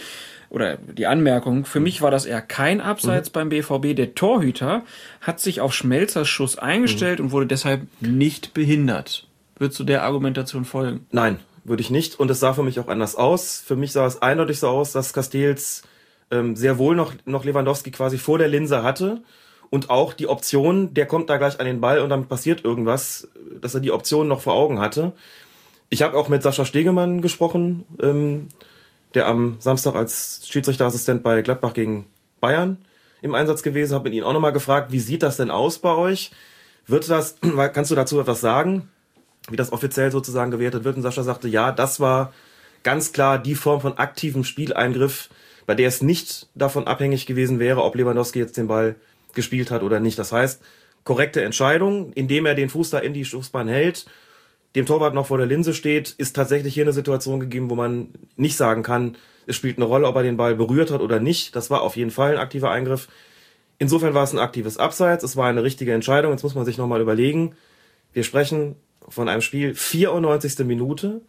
oder die Anmerkung. Für mich war das eher kein Abseits beim BVB. Der Torhüter hat sich auf Schmelzers Schuss eingestellt und wurde deshalb nicht behindert. Würdest du der Argumentation folgen? Nein, würde ich nicht. Und es sah für mich auch anders aus. Für mich sah es eindeutig so aus, dass Castells ähm, sehr wohl noch, noch Lewandowski quasi vor der Linse hatte. Und auch die Option, der kommt da gleich an den Ball und dann passiert irgendwas, dass er die Option noch vor Augen hatte. Ich habe auch mit Sascha Stegemann gesprochen, ähm, der am Samstag als Schiedsrichterassistent bei Gladbach gegen Bayern im Einsatz gewesen, habe mit ihm auch nochmal gefragt, wie sieht das denn aus bei euch? Wird das, kannst du dazu etwas sagen? wie das offiziell sozusagen gewertet wird. Und Sascha sagte, ja, das war ganz klar die Form von aktivem Spieleingriff, bei der es nicht davon abhängig gewesen wäre, ob Lewandowski jetzt den Ball gespielt hat oder nicht. Das heißt, korrekte Entscheidung, indem er den Fuß da in die Schussbahn hält, dem Torwart noch vor der Linse steht, ist tatsächlich hier eine Situation gegeben, wo man nicht sagen kann, es spielt eine Rolle, ob er den Ball berührt hat oder nicht. Das war auf jeden Fall ein aktiver Eingriff. Insofern war es ein aktives Abseits, es war eine richtige Entscheidung. Jetzt muss man sich nochmal überlegen. Wir sprechen von einem Spiel 94. Minute,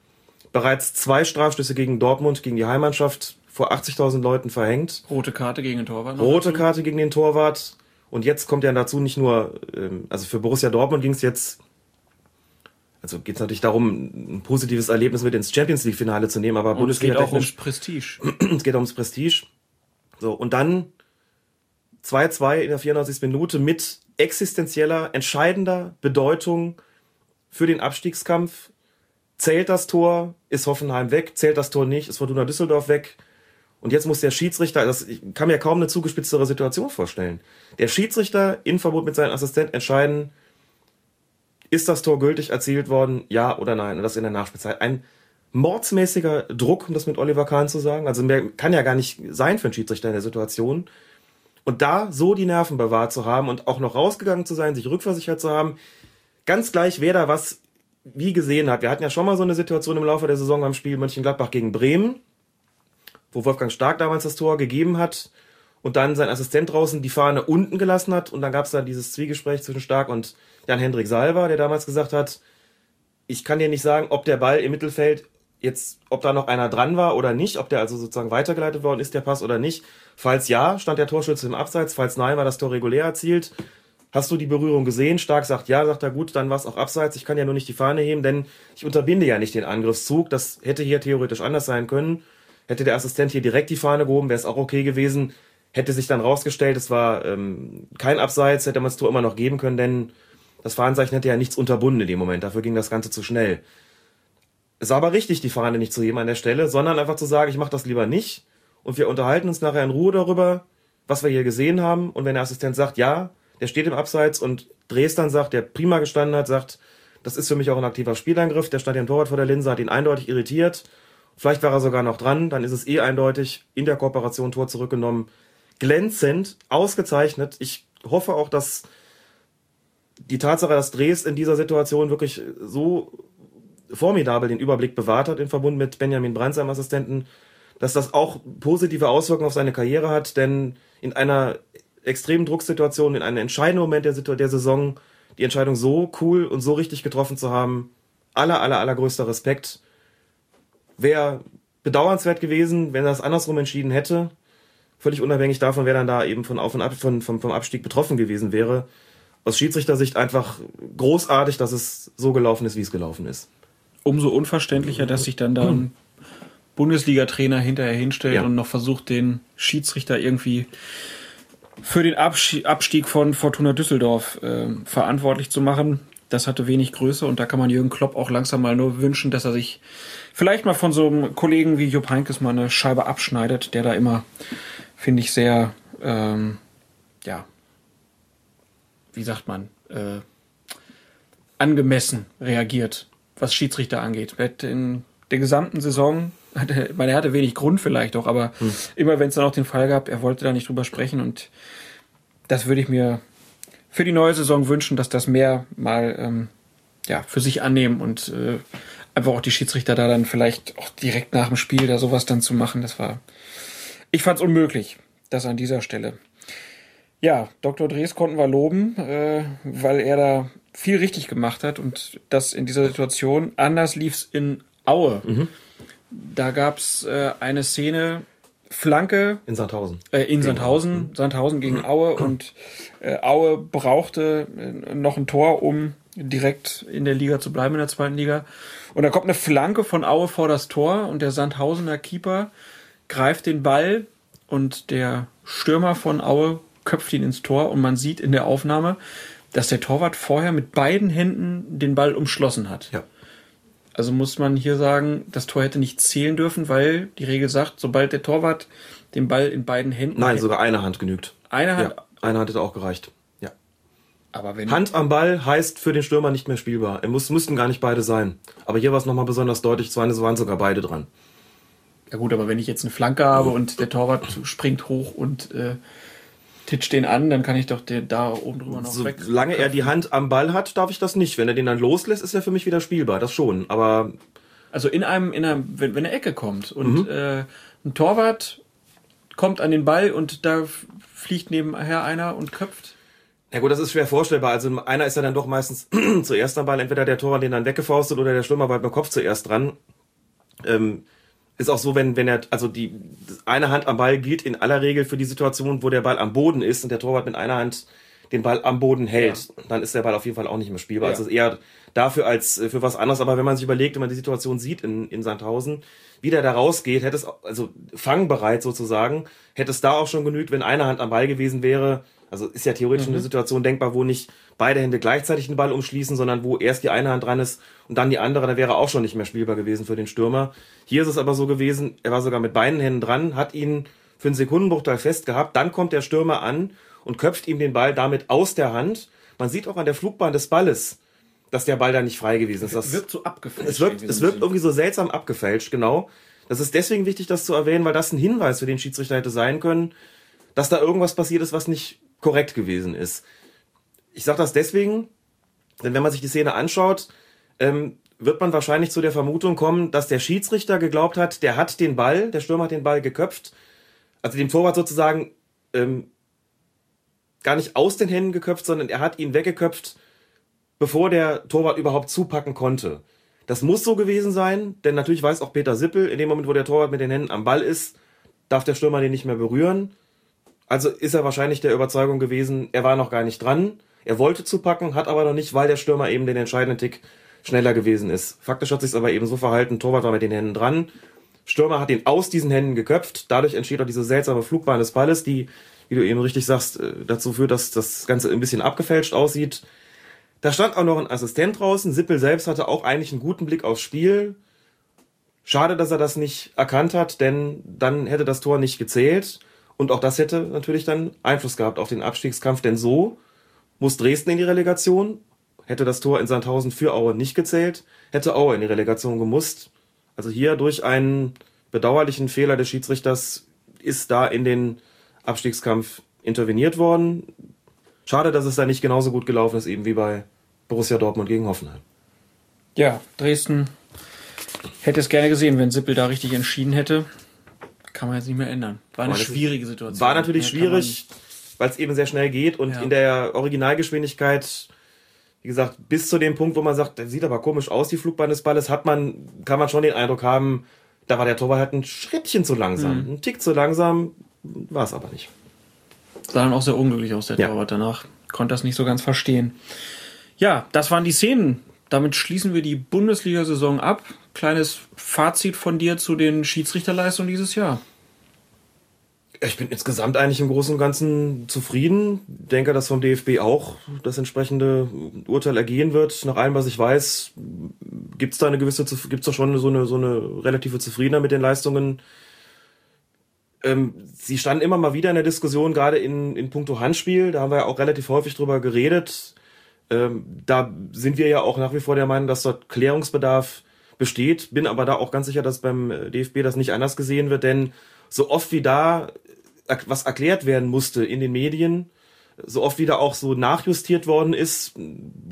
bereits zwei Strafstöße gegen Dortmund, gegen die Heimmannschaft vor 80.000 Leuten verhängt. Rote Karte gegen den Torwart. Rote dazu? Karte gegen den Torwart. Und jetzt kommt ja dazu nicht nur, ähm, also für Borussia Dortmund ging es jetzt, also geht es natürlich darum, ein positives Erlebnis mit ins Champions League Finale zu nehmen, aber Und es geht auch ums Prestige. es geht ums Prestige. So, und dann 2-2 in der 94. Minute mit existenzieller, entscheidender Bedeutung für den Abstiegskampf. Zählt das Tor, ist Hoffenheim weg, zählt das Tor nicht, ist Fortuna Düsseldorf weg. Und jetzt muss der Schiedsrichter, das, ich kann mir kaum eine zugespitztere Situation vorstellen. Der Schiedsrichter in Verbot mit seinem Assistent entscheiden, ist das Tor gültig erzielt worden, ja oder nein? Und das in der Nachspielzeit. Ein mordsmäßiger Druck, um das mit Oliver Kahn zu sagen. Also mehr kann ja gar nicht sein für einen Schiedsrichter in der Situation. Und da so die Nerven bewahrt zu haben und auch noch rausgegangen zu sein, sich rückversichert zu haben, ganz gleich, wer da was wie gesehen hat. Wir hatten ja schon mal so eine Situation im Laufe der Saison beim Spiel Mönchengladbach gegen Bremen, wo Wolfgang Stark damals das Tor gegeben hat und dann sein Assistent draußen die Fahne unten gelassen hat und dann gab es da dieses Zwiegespräch zwischen Stark und Jan-Hendrik Salva, der damals gesagt hat, ich kann dir nicht sagen, ob der Ball im Mittelfeld jetzt, ob da noch einer dran war oder nicht, ob der also sozusagen weitergeleitet worden ist, der Pass oder nicht. Falls ja, stand der Torschütze im Abseits. Falls nein, war das Tor regulär erzielt. Hast du die Berührung gesehen? Stark sagt ja, sagt er gut, dann war es auch abseits. Ich kann ja nur nicht die Fahne heben, denn ich unterbinde ja nicht den Angriffszug. Das hätte hier theoretisch anders sein können. Hätte der Assistent hier direkt die Fahne gehoben, wäre es auch okay gewesen. Hätte sich dann rausgestellt, es war ähm, kein Abseits, hätte man das Tor immer noch geben können, denn das Fahnenzeichen hätte ja nichts unterbunden in dem Moment. Dafür ging das Ganze zu schnell. Es war aber richtig, die Fahne nicht zu heben an der Stelle, sondern einfach zu sagen, ich mache das lieber nicht und wir unterhalten uns nachher in Ruhe darüber, was wir hier gesehen haben. Und wenn der Assistent sagt, ja, der steht im Abseits und Dresden sagt, der prima gestanden hat, sagt, das ist für mich auch ein aktiver Spielangriff, der stand im Torwart vor der Linse, hat ihn eindeutig irritiert. Vielleicht war er sogar noch dran, dann ist es eh eindeutig in der Kooperation Tor zurückgenommen. Glänzend, ausgezeichnet. Ich hoffe auch, dass die Tatsache, dass Dres in dieser Situation wirklich so formidabel den Überblick bewahrt hat, in Verbund mit Benjamin Brandt, seinem Assistenten, dass das auch positive Auswirkungen auf seine Karriere hat, denn in einer extremen Drucksituation, in einem entscheidenden Moment der, der Saison, die Entscheidung so cool und so richtig getroffen zu haben, aller, aller, allergrößter Respekt. Wäre bedauernswert gewesen, wenn er es andersrum entschieden hätte. Völlig unabhängig davon, wer dann da eben von Auf und Ab, von, vom, vom Abstieg betroffen gewesen wäre. Aus Schiedsrichtersicht einfach großartig, dass es so gelaufen ist, wie es gelaufen ist. Umso unverständlicher, dass sich dann da ein Bundesliga-Trainer hinterher hinstellt Ja. und noch versucht, den Schiedsrichter irgendwie für den Abstieg von Fortuna Düsseldorf äh, verantwortlich zu machen. Das hatte wenig Größe und da kann man Jürgen Klopp auch langsam mal nur wünschen, dass er sich vielleicht mal von so einem Kollegen wie Jupp Heynckes mal eine Scheibe abschneidet, der da immer, finde ich, sehr, ähm, ja, wie sagt man, äh, angemessen reagiert, was Schiedsrichter angeht. In der gesamten Saison, hatte, meine, er hatte wenig Grund vielleicht auch, aber immer wenn es dann auch den Fall gab, er wollte da nicht drüber sprechen und das würde ich mir für die neue Saison wünschen, dass das mehr mal ähm, ja, für sich annehmen und äh, einfach auch die Schiedsrichter da dann vielleicht auch direkt nach dem Spiel da sowas dann zu machen. Das war, ich fand es unmöglich, das an dieser Stelle. Ja, Dr. Drees konnten wir loben, äh, weil er da viel richtig gemacht hat und das in dieser Situation. Anders lief's in Aue. Da gab's äh, eine Szene, Flanke In Sandhausen. äh, in Sandhausen, Sandhausen gegen Aue und äh, Aue brauchte äh, noch ein Tor, um direkt in der Liga zu bleiben, in der zweiten Liga. Und da kommt eine Flanke von Aue vor das Tor und der Sandhausener Keeper greift den Ball und der Stürmer von Aue köpft ihn ins Tor und man sieht in der Aufnahme, dass der Torwart vorher mit beiden Händen den Ball umschlossen hat. Ja. Also muss man hier sagen, das Tor hätte nicht zählen dürfen, weil die Regel sagt, sobald der Torwart den Ball in beiden Händen Nein, hält- sogar eine Hand genügt. eine Hand, Ja, eine Hand hätte auch gereicht. Aber wenn Hand am Ball heißt für den Stürmer nicht mehr spielbar. Er muss, müssten gar nicht beide sein. Aber hier war es nochmal besonders deutlich, es waren, sogar beide dran. ja gut, aber wenn ich jetzt eine Flanke habe und der Torwart springt hoch und äh, titscht den an, dann kann ich doch den da oben drüber noch weg. Solange er die Hand am Ball hat, darf ich das nicht. Wenn er den dann loslässt, ist er für mich wieder spielbar. Das schon. Aber Also in einem, in einem, wenn, wenn eine Ecke kommt Mhm. und äh, ein Torwart kommt an den Ball und da fliegt nebenher einer und köpft. Ja gut, das ist schwer vorstellbar. Also einer ist ja dann doch meistens zuerst am Ball. Entweder der Torwart den dann weggefaustet oder der Stürmer bleibt mit dem Kopf zuerst dran. Ähm, ist auch so, wenn, wenn er, also die eine Hand am Ball gilt in aller Regel für die Situation, wo der Ball am Boden ist und der Torwart mit einer Hand den Ball am Boden hält, dann ist der Ball auf jeden Fall auch nicht mehr spielbar. Ja. Also eher dafür als äh, für was anderes. Aber wenn man sich überlegt, wenn man die Situation sieht in, in Sandhausen, wie der da rausgeht, hätte es, also fangbereit sozusagen, hätte es da auch schon genügt, wenn eine Hand am Ball gewesen wäre. Also ist ja theoretisch eine Situation denkbar, wo nicht beide Hände gleichzeitig den Ball umschließen, sondern wo erst die eine Hand dran ist und dann die andere, da wäre auch schon nicht mehr spielbar gewesen für den Stürmer. Hier ist es aber so gewesen, er war sogar mit beiden Händen dran, hat ihn für einen Sekundenbruchteil fest gehabt, dann kommt der Stürmer an und köpft ihm den Ball damit aus der Hand. Man sieht auch an der Flugbahn des Balles, dass der Ball da nicht frei gewesen ist. Das wirkt so abgefälscht. es wirkt, es wirkt irgendwie so seltsam abgefälscht, genau. Das ist deswegen wichtig, das zu erwähnen, weil das ein Hinweis für den Schiedsrichter hätte sein können, dass da irgendwas passiert ist, was nicht korrekt gewesen ist. Ich sage das deswegen, denn wenn man sich die Szene anschaut, ähm, wird man wahrscheinlich zu der Vermutung kommen, dass der Schiedsrichter geglaubt hat, der hat den Ball, der Stürmer hat den Ball geköpft, also dem Torwart sozusagen ähm, gar nicht aus den Händen geköpft, sondern er hat ihn weggeköpft, bevor der Torwart überhaupt zupacken konnte. Das muss so gewesen sein, denn natürlich weiß auch Peter Sippel, in dem Moment, wo der Torwart mit den Händen am Ball ist, darf der Stürmer den nicht mehr berühren. Also ist er wahrscheinlich der Überzeugung gewesen, er war noch gar nicht dran. Er wollte zupacken, hat aber noch nicht, weil der Stürmer eben den entscheidenden Tick schneller gewesen ist. Faktisch hat sich aber eben so verhalten, Torwart war mit den Händen dran. Stürmer hat ihn aus diesen Händen geköpft. Dadurch entsteht auch diese seltsame Flugbahn des Balles, die, wie du eben richtig sagst, äh, dazu führt, dass das Ganze ein bisschen abgefälscht aussieht. Da stand auch noch ein Assistent draußen. Sippel selbst hatte auch eigentlich einen guten Blick aufs Spiel. Schade, dass er das nicht erkannt hat, denn dann hätte das Tor nicht gezählt. Und auch das hätte natürlich dann Einfluss gehabt auf den Abstiegskampf, denn so muss Dresden in die Relegation. Hätte das Tor in Sandhausen für Aue nicht gezählt, hätte Aue in die Relegation gemusst. Also hier durch einen bedauerlichen Fehler des Schiedsrichters ist da in den Abstiegskampf interveniert worden. Schade, dass es da nicht genauso gut gelaufen ist, eben wie bei Borussia Dortmund gegen Hoffenheim. Ja, Dresden hätte es gerne gesehen, wenn Sippel da richtig entschieden hätte. Kann man jetzt nicht mehr ändern. War eine Aber das schwierige Situation. War natürlich Ja, schwierig, weil es eben sehr schnell geht und Ja. in der Originalgeschwindigkeit, wie gesagt, bis zu dem Punkt, wo man sagt, der sieht aber komisch aus, die Flugbahn des Balles, hat man, kann man schon den Eindruck haben, da war der Torwart halt ein Schrittchen zu langsam, Mhm. ein Tick zu langsam, war es aber nicht. Sah dann auch sehr unglücklich aus, der Ja. Torwart danach. Konnte das nicht so ganz verstehen. Ja, das waren die Szenen. Damit schließen wir die Bundesliga-Saison ab. Kleines Fazit von dir zu den Schiedsrichterleistungen dieses Jahr. Ich bin insgesamt eigentlich im Großen und Ganzen zufrieden. Denke, dass vom DFB auch das entsprechende Urteil ergehen wird. Nach allem, was ich weiß, gibt's da eine gewisse, gibt's da schon so eine, so eine relative Zufriedenheit mit den Leistungen. Ähm, sie standen immer mal wieder in der Diskussion, gerade in, in puncto Handspiel. Da haben wir ja auch relativ häufig drüber geredet. Ähm, da sind wir ja auch nach wie vor der Meinung, dass dort Klärungsbedarf besteht. Bin aber da auch ganz sicher, dass beim äh, DFB das nicht anders gesehen wird, denn so oft wie da er- was erklärt werden musste in den Medien, so oft wie da auch so nachjustiert worden ist,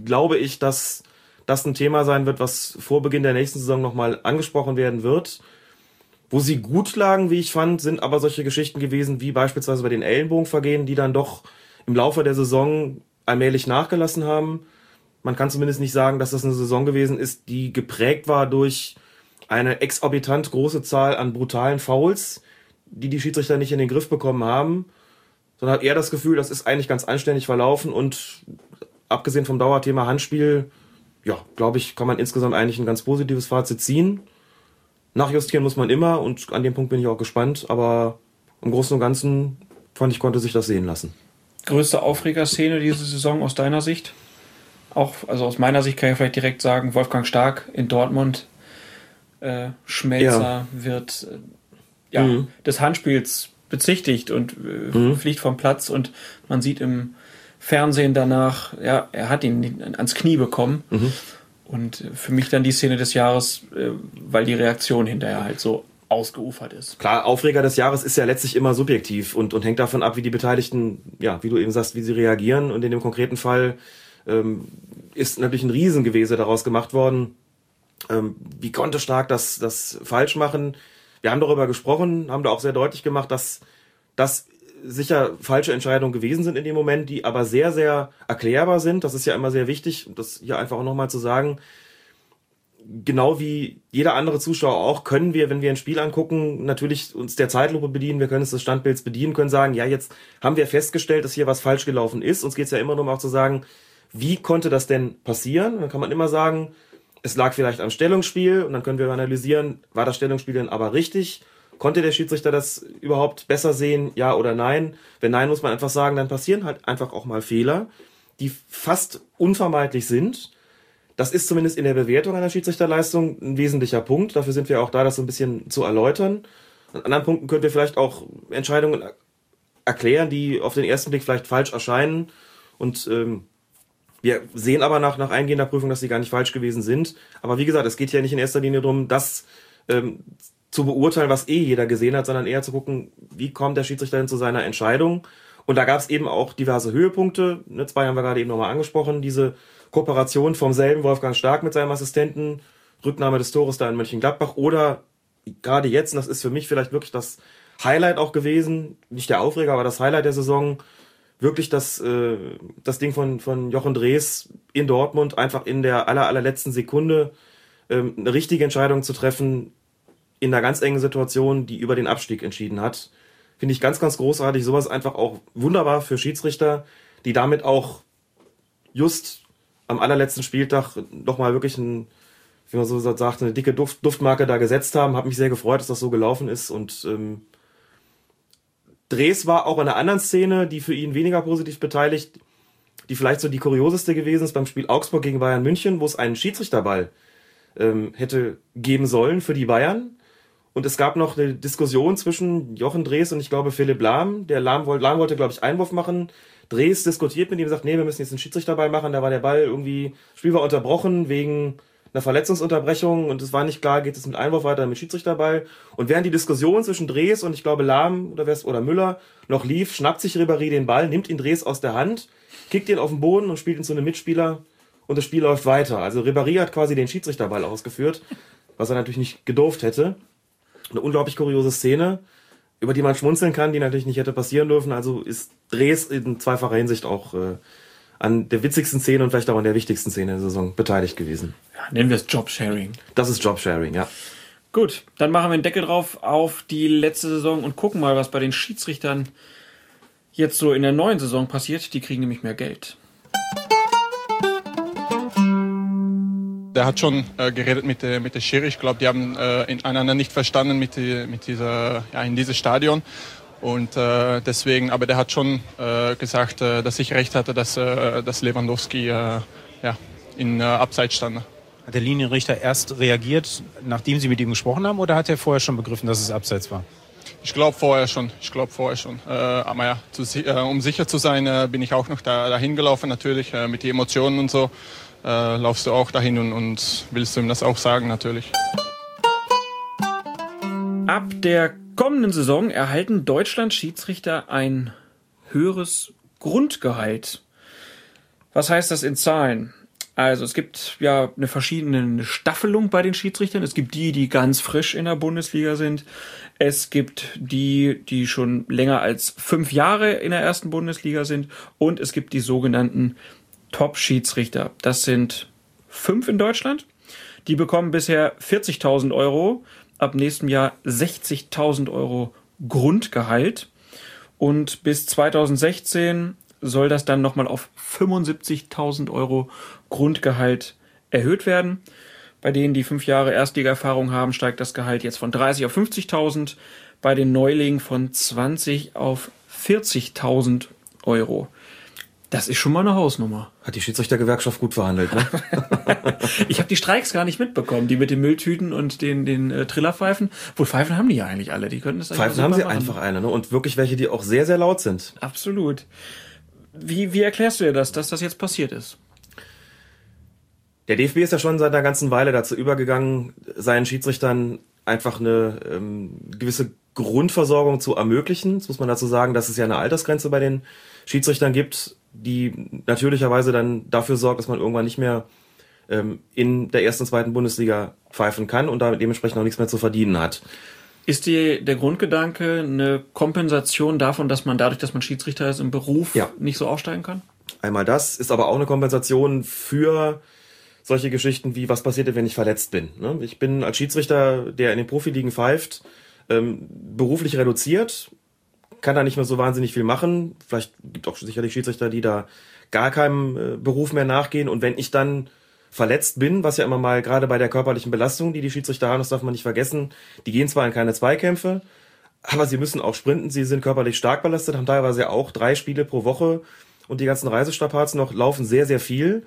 glaube ich, dass das ein Thema sein wird, was vor Beginn der nächsten Saison nochmal angesprochen werden wird. Wo sie gut lagen, wie ich fand, sind aber solche Geschichten gewesen, wie beispielsweise bei den Ellenbogenvergehen, die dann doch im Laufe der Saison allmählich nachgelassen haben. Man kann zumindest nicht sagen, dass das eine Saison gewesen ist, die geprägt war durch eine exorbitant große Zahl an brutalen Fouls, die die Schiedsrichter nicht in den Griff bekommen haben, sondern hat eher das Gefühl, das ist eigentlich ganz anständig verlaufen und abgesehen vom Dauerthema Handspiel, ja, glaube ich, kann man insgesamt eigentlich ein ganz positives Fazit ziehen. Nachjustieren muss man immer und an dem Punkt bin ich auch gespannt, aber im Großen und Ganzen fand ich, konnte sich das sehen lassen. Größte Aufregerszene diese Saison aus deiner Sicht? Auch, also aus meiner Sicht kann ich vielleicht direkt sagen, Wolfgang Stark in Dortmund. Äh, Schmelzer wird äh, ja, Mhm. des Handspiels bezichtigt und äh, fliegt vom Platz und man sieht im Fernsehen danach, ja, er hat ihn ans Knie bekommen. Und äh, für mich dann die Szene des Jahres, äh, weil die Reaktion hinterher halt so ausgeufert ist. Klar, Aufreger des Jahres ist ja letztlich immer subjektiv und, und hängt davon ab, wie die Beteiligten, ja, wie du eben sagst, wie sie reagieren. Und in dem konkreten Fall ähm, ist natürlich ein Riesengewese daraus gemacht worden. Ähm, wie konnte Stark das, das falsch machen? Wir haben darüber gesprochen, haben da auch sehr deutlich gemacht, dass das sicher falsche Entscheidungen gewesen sind in dem Moment, die aber sehr, sehr erklärbar sind. Das ist ja immer sehr wichtig, das hier einfach auch nochmal zu sagen. Genau wie jeder andere Zuschauer auch, können wir, wenn wir ein Spiel angucken, natürlich uns der Zeitlupe bedienen, wir können uns des Standbilds bedienen, können sagen, ja, jetzt haben wir festgestellt, dass hier was falsch gelaufen ist. Uns geht es ja immer nur um auch zu sagen, wie konnte das denn passieren? Dann kann man immer sagen, es lag vielleicht am Stellungsspiel und dann können wir analysieren, war das Stellungsspiel denn aber richtig? Konnte der Schiedsrichter das überhaupt besser sehen, ja oder nein? Wenn nein, muss man einfach sagen, dann passieren halt einfach auch mal Fehler, die fast unvermeidlich sind. Das ist zumindest in der Bewertung einer Schiedsrichterleistung ein wesentlicher Punkt. Dafür sind wir auch da, das so ein bisschen zu erläutern. An anderen Punkten können wir vielleicht auch Entscheidungen erklären, die auf den ersten Blick vielleicht falsch erscheinen. Und ähm, wir sehen aber nach, nach eingehender Prüfung, dass sie gar nicht falsch gewesen sind. Aber wie gesagt, es geht ja nicht in erster Linie darum, das ähm, zu beurteilen, was eh jeder gesehen hat, sondern eher zu gucken, wie kommt der Schiedsrichter denn zu seiner Entscheidung. Und da gab es eben auch diverse Höhepunkte. Ne, zwei haben wir gerade eben nochmal angesprochen. Diese Kooperation vom selben Wolfgang Stark mit seinem Assistenten, Rücknahme des Tores da in Mönchengladbach oder gerade jetzt, und das ist für mich vielleicht wirklich das Highlight auch gewesen, nicht der Aufreger, aber das Highlight der Saison, wirklich das, äh, das Ding von, von Jochen Drees in Dortmund einfach in der aller, allerletzten Sekunde ähm, eine richtige Entscheidung zu treffen in einer ganz engen Situation, die über den Abstieg entschieden hat. Finde ich ganz, ganz großartig. Sowas einfach auch wunderbar für Schiedsrichter, die damit auch just am allerletzten Spieltag nochmal wirklich ein, wie man so sagt, eine dicke Duft, Duftmarke da gesetzt haben. Habe mich sehr gefreut, dass das so gelaufen ist. Und ähm, Dres war auch in einer anderen Szene, die für ihn weniger positiv beteiligt, die vielleicht so die kurioseste gewesen ist beim Spiel Augsburg gegen Bayern München, wo es einen Schiedsrichterball ähm, hätte geben sollen für die Bayern. Und es gab noch eine Diskussion zwischen Jochen Drees und ich glaube Philipp Lahm. Der Lahm, wollte, Lahm wollte, glaube ich, Einwurf machen. Drees diskutiert mit ihm, sagt, nee, wir müssen jetzt einen Schiedsrichterball machen. Da war der Ball irgendwie, Spiel war unterbrochen wegen einer Verletzungsunterbrechung und es war nicht klar, geht es mit Einwurf weiter mit Schiedsrichterball. Und während die Diskussion zwischen Drees und ich glaube Lahm oder, oder Müller noch lief, schnappt sich Ribéry den Ball, nimmt ihn Drees aus der Hand, kickt ihn auf den Boden und spielt ihn zu einem Mitspieler und das Spiel läuft weiter. Also Ribéry hat quasi den Schiedsrichterball ausgeführt, was er natürlich nicht gedurft hätte. Eine unglaublich kuriose Szene, über die man schmunzeln kann, die natürlich nicht hätte passieren dürfen. Also ist Dres in zweifacher Hinsicht auch äh, an der witzigsten Szene und vielleicht auch an der wichtigsten Szene der Saison beteiligt gewesen. Ja, nennen wir es Jobsharing. Das ist Jobsharing, ja. Gut, dann machen wir einen Deckel drauf auf die letzte Saison und gucken mal, was bei den Schiedsrichtern jetzt so in der neuen Saison passiert. Die kriegen nämlich mehr Geld. Der hat schon äh, geredet mit der, mit der Schiri. Ich glaube, die haben äh, einander nicht verstanden mit, die, mit dieser, ja, in diesem Stadion. Und äh, deswegen, aber der hat schon äh, gesagt, äh, dass ich recht hatte, dass, äh, dass Lewandowski äh, ja, in äh, Abseits stand. Hat der Linienrichter erst reagiert, nachdem Sie mit ihm gesprochen haben, oder hat er vorher schon begriffen, dass es Abseits war? Ich glaube vorher schon. Ich glaube vorher schon. Äh, aber ja, zu, äh, um sicher zu sein, äh, bin ich auch noch da, dahin gelaufen, natürlich äh, mit den Emotionen und so. Äh, laufst du auch dahin und, und willst du ihm das auch sagen, natürlich. Ab der kommenden Saison erhalten Deutschland-Schiedsrichter ein höheres Grundgehalt. Was heißt das in Zahlen? Also es gibt ja eine verschiedene Staffelung bei den Schiedsrichtern. Es gibt die, die ganz frisch in der Bundesliga sind. Es gibt die, die schon länger als fünf Jahre in der ersten Bundesliga sind. Und es gibt die sogenannten Top-Schiedsrichter. Das sind fünf in Deutschland. Die bekommen bisher 40.000 Euro, ab nächstem Jahr 60.000 Euro Grundgehalt. Und bis 2016 soll das dann nochmal auf 75.000 Euro Grundgehalt erhöht werden. Bei denen, die fünf Jahre Erstliga-Erfahrung haben, steigt das Gehalt jetzt von 30 auf 50.000. Bei den Neulingen von 20 auf 40.000 Euro. Das ist schon mal eine Hausnummer. Hat die Schiedsrichtergewerkschaft gut verhandelt, ne? ich habe die Streiks gar nicht mitbekommen, die mit den Mülltüten und den, den äh, Trillerpfeifen. Wohl Pfeifen haben die ja eigentlich alle, die könnten das Pfeifen haben sie machen. einfach eine, ne? Und wirklich welche, die auch sehr, sehr laut sind. Absolut. Wie, wie erklärst du dir das, dass das jetzt passiert ist? Der DFB ist ja schon seit einer ganzen Weile dazu übergegangen, seinen Schiedsrichtern einfach eine ähm, gewisse Grundversorgung zu ermöglichen. Jetzt muss man dazu sagen, dass es ja eine Altersgrenze bei den Schiedsrichtern gibt, die natürlicherweise dann dafür sorgt, dass man irgendwann nicht mehr ähm, in der ersten, zweiten Bundesliga pfeifen kann und da dementsprechend auch nichts mehr zu verdienen hat. Ist die, der Grundgedanke eine Kompensation davon, dass man dadurch, dass man Schiedsrichter ist, im Beruf ja. nicht so aufsteigen kann? Einmal das, ist aber auch eine Kompensation für solche Geschichten wie, was passiert, wenn ich verletzt bin. Ne? Ich bin als Schiedsrichter, der in den Profiligen pfeift, ähm, beruflich reduziert, kann da nicht mehr so wahnsinnig viel machen. Vielleicht gibt auch sicherlich Schiedsrichter, die da gar keinem äh, Beruf mehr nachgehen. Und wenn ich dann verletzt bin, was ja immer mal gerade bei der körperlichen Belastung, die die Schiedsrichter haben, das darf man nicht vergessen, die gehen zwar in keine Zweikämpfe, aber sie müssen auch sprinten, sie sind körperlich stark belastet, haben teilweise auch drei Spiele pro Woche und die ganzen Reisestrapazen noch laufen sehr, sehr viel.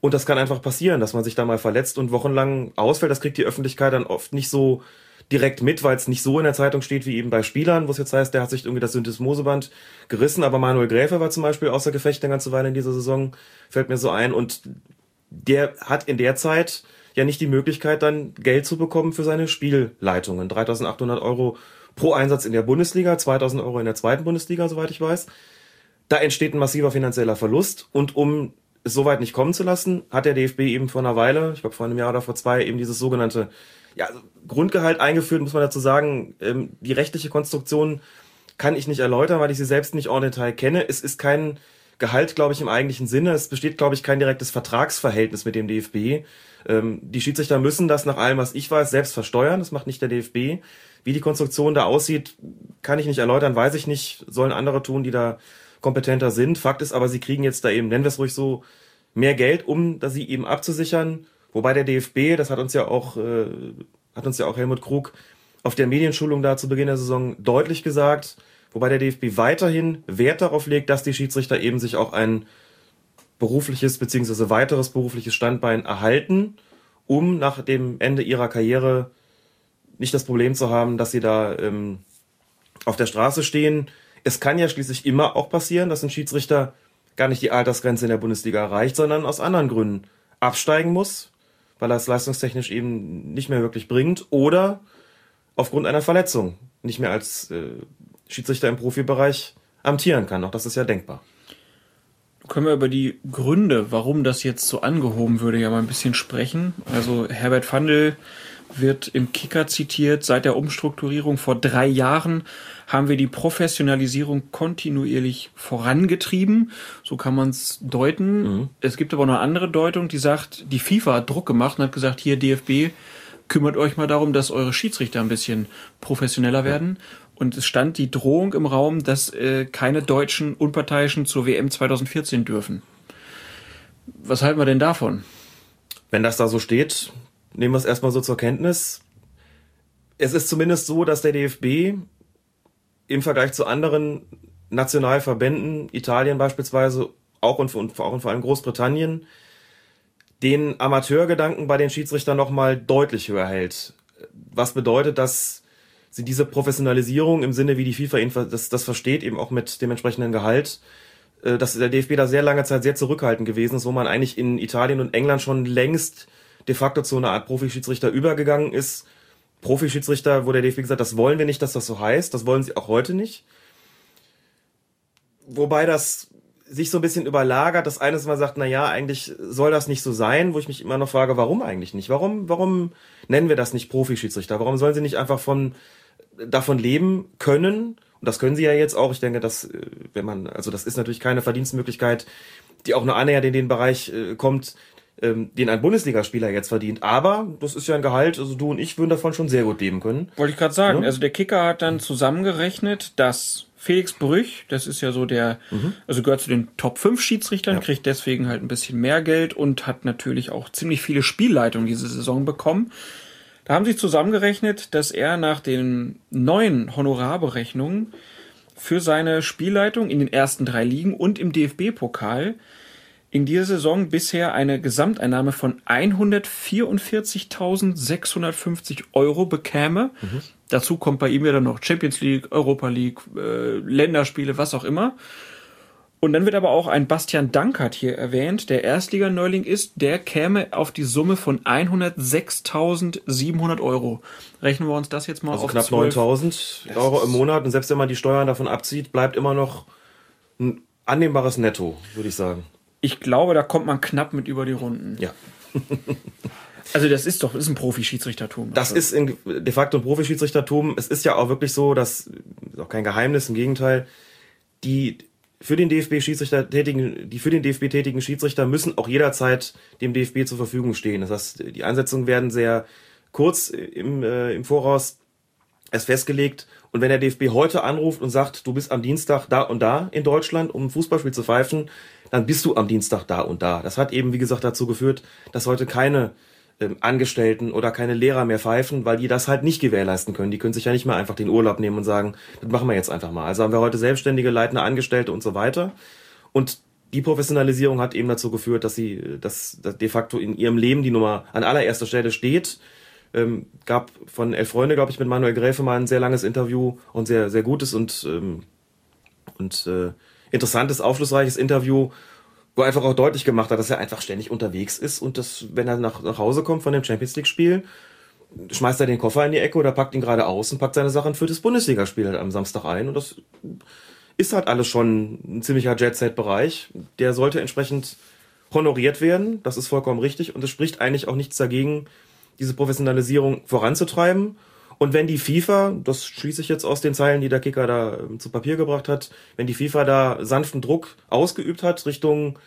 Und das kann einfach passieren, dass man sich da mal verletzt und wochenlang ausfällt. Das kriegt die Öffentlichkeit dann oft nicht so direkt mit, weil es nicht so in der Zeitung steht wie eben bei Spielern, wo es jetzt heißt, der hat sich irgendwie das Syndesmoseband gerissen, aber Manuel Gräfe war zum Beispiel außer Gefecht eine ganze Weile in dieser Saison, fällt mir so ein und der hat in der Zeit ja nicht die Möglichkeit, dann Geld zu bekommen für seine Spielleitungen. 3800 Euro pro Einsatz in der Bundesliga, 2000 Euro in der zweiten Bundesliga, soweit ich weiß. Da entsteht ein massiver finanzieller Verlust und um es soweit nicht kommen zu lassen, hat der DFB eben vor einer Weile, ich glaube vor einem Jahr oder vor zwei, eben dieses sogenannte ja, Grundgehalt eingeführt, muss man dazu sagen. Ähm, die rechtliche Konstruktion kann ich nicht erläutern, weil ich sie selbst nicht en Detail kenne. Es ist kein Gehalt, glaube ich, im eigentlichen Sinne. Es besteht, glaube ich, kein direktes Vertragsverhältnis mit dem DFB. Ähm, die Schiedsrichter müssen das nach allem, was ich weiß, selbst versteuern. Das macht nicht der DFB. Wie die Konstruktion da aussieht, kann ich nicht erläutern, weiß ich nicht. Sollen andere tun, die da kompetenter sind. Fakt ist aber, sie kriegen jetzt da eben, nennen wir es ruhig so, mehr Geld, um da sie eben abzusichern. Wobei der DFB, das hat uns ja auch, äh, hat uns ja auch Helmut Krug auf der Medienschulung da zu Beginn der Saison deutlich gesagt, wobei der DFB weiterhin Wert darauf legt, dass die Schiedsrichter eben sich auch ein berufliches beziehungsweise weiteres berufliches Standbein erhalten, um nach dem Ende ihrer Karriere nicht das Problem zu haben, dass sie da ähm, auf der Straße stehen. Es kann ja schließlich immer auch passieren, dass ein Schiedsrichter gar nicht die Altersgrenze in der Bundesliga erreicht, sondern aus anderen Gründen absteigen muss, weil er es leistungstechnisch eben nicht mehr wirklich bringt oder aufgrund einer Verletzung nicht mehr als äh, Schiedsrichter im Profibereich amtieren kann. Auch das ist ja denkbar. Können wir über die Gründe, warum das jetzt so angehoben würde, ja mal ein bisschen sprechen. Also Herbert Vandel wird im Kicker zitiert. Seit der Umstrukturierung vor drei Jahren haben wir die Professionalisierung kontinuierlich vorangetrieben. So kann man es deuten. Mhm. Es gibt aber noch eine andere Deutung, die sagt, die FIFA hat Druck gemacht und hat gesagt, hier DFB, kümmert euch mal darum, dass eure Schiedsrichter ein bisschen professioneller werden. Und es stand die Drohung im Raum, dass äh, keine deutschen Unparteiischen zur WM 2014 dürfen. Was halten wir denn davon? Wenn das da so steht, nehmen wir es erstmal so zur Kenntnis. Es ist zumindest so, dass der DFB im Vergleich zu anderen Nationalverbänden, Italien beispielsweise, auch und, und auch und vor allem Großbritannien, den Amateurgedanken bei den Schiedsrichtern nochmal deutlich höher hält. Was bedeutet, dass sie diese Professionalisierung im Sinne, wie die FIFA das, das versteht, eben auch mit dem entsprechenden Gehalt, äh, dass der DFB da sehr lange Zeit sehr zurückhaltend gewesen ist, wo man eigentlich in Italien und England schon längst de facto zu einer Art Profischiedsrichter übergegangen ist. Profischiedsrichter, wo der DFB gesagt, das wollen wir nicht, dass das so heißt, das wollen sie auch heute nicht. Wobei das sich so ein bisschen überlagert, dass eines Mal sagt, na ja, eigentlich soll das nicht so sein, wo ich mich immer noch frage, warum eigentlich nicht? Warum, warum nennen wir das nicht Profischiedsrichter? Warum sollen sie nicht einfach von davon leben können. Und das können sie ja jetzt auch. Ich denke, dass, äh, wenn man, also das ist natürlich keine Verdienstmöglichkeit, die auch nur annähernd in den Bereich äh, kommt, ähm, den ein Bundesligaspieler jetzt verdient. Aber das ist ja ein Gehalt, also du und ich würden davon schon sehr gut leben können. Wollte ich gerade sagen. Ja? Also der Kicker hat dann zusammengerechnet, dass Felix Brüch, das ist ja so der, mhm. also gehört zu den Top 5 Schiedsrichtern, ja. kriegt deswegen halt ein bisschen mehr Geld und hat natürlich auch ziemlich viele Spielleitungen diese Saison bekommen. Da haben sie zusammengerechnet, dass er nach den neuen Honorarberechnungen für seine Spielleitung in den ersten drei Ligen und im DFB-Pokal in dieser Saison bisher eine Gesamteinnahme von 144.650 Euro bekäme. Mhm. Dazu kommt bei ihm ja dann noch Champions League, Europa League, äh, Länderspiele, was auch immer. Und dann wird aber auch ein Bastian Dankert hier erwähnt, der Erstliganeuling ist, der käme auf die Summe von 106.700 Euro. Rechnen wir uns das jetzt mal also auf knapp 9.000 Euro im Monat und selbst wenn man die Steuern davon abzieht, bleibt immer noch ein annehmbares Netto, würde ich sagen. Ich glaube, da kommt man knapp mit über die Runden. Ja. Also das ist doch, das ist ein Profi-Schiedsrichtertum. Das ist in, de facto ein Profi-Schiedsrichtertum. Es ist ja auch wirklich so, dass, ist auch kein Geheimnis, im Gegenteil, die für den DFB Schiedsrichter tätigen, die für den DFB tätigen Schiedsrichter müssen auch jederzeit dem DFB zur Verfügung stehen. Das heißt, die Einsetzungen werden sehr kurz im, äh, im Voraus erst festgelegt. Und wenn der DFB heute anruft und sagt, du bist am Dienstag da und da in Deutschland, um ein Fußballspiel zu pfeifen, dann bist du am Dienstag da und da. Das hat eben, wie gesagt, dazu geführt, dass heute keine ähm, Angestellten oder keine Lehrer mehr pfeifen, weil die das halt nicht gewährleisten können. Die können sich ja nicht mehr einfach den Urlaub nehmen und sagen, das machen wir jetzt einfach mal. Also haben wir heute selbstständige, leitende Angestellte und so weiter. Und die Professionalisierung hat eben dazu geführt, dass sie dass, dass de facto in ihrem Leben die Nummer an allererster Stelle steht. Ähm, gab von Elf Freunde, glaube ich, mit Manuel Gräfe mal ein sehr langes Interview und sehr, sehr gutes und, ähm, und äh, interessantes, aufschlussreiches Interview, wo er einfach auch deutlich gemacht hat, dass er einfach ständig unterwegs ist und dass, wenn er nach, nach Hause kommt von dem Champions League-Spiel, schmeißt er den Koffer in die Ecke oder packt ihn gerade aus und packt seine Sachen für das Bundesligaspiel halt am Samstag ein. Und das ist halt alles schon ein ziemlicher Jet-Set-Bereich. Der sollte entsprechend honoriert werden. Das ist vollkommen richtig. Und es spricht eigentlich auch nichts dagegen, diese Professionalisierung voranzutreiben. Und wenn die FIFA, das schließe ich jetzt aus den Zeilen, die der Kicker da ähm, zu Papier gebracht hat, wenn die FIFA da sanften Druck ausgeübt hat Richtung,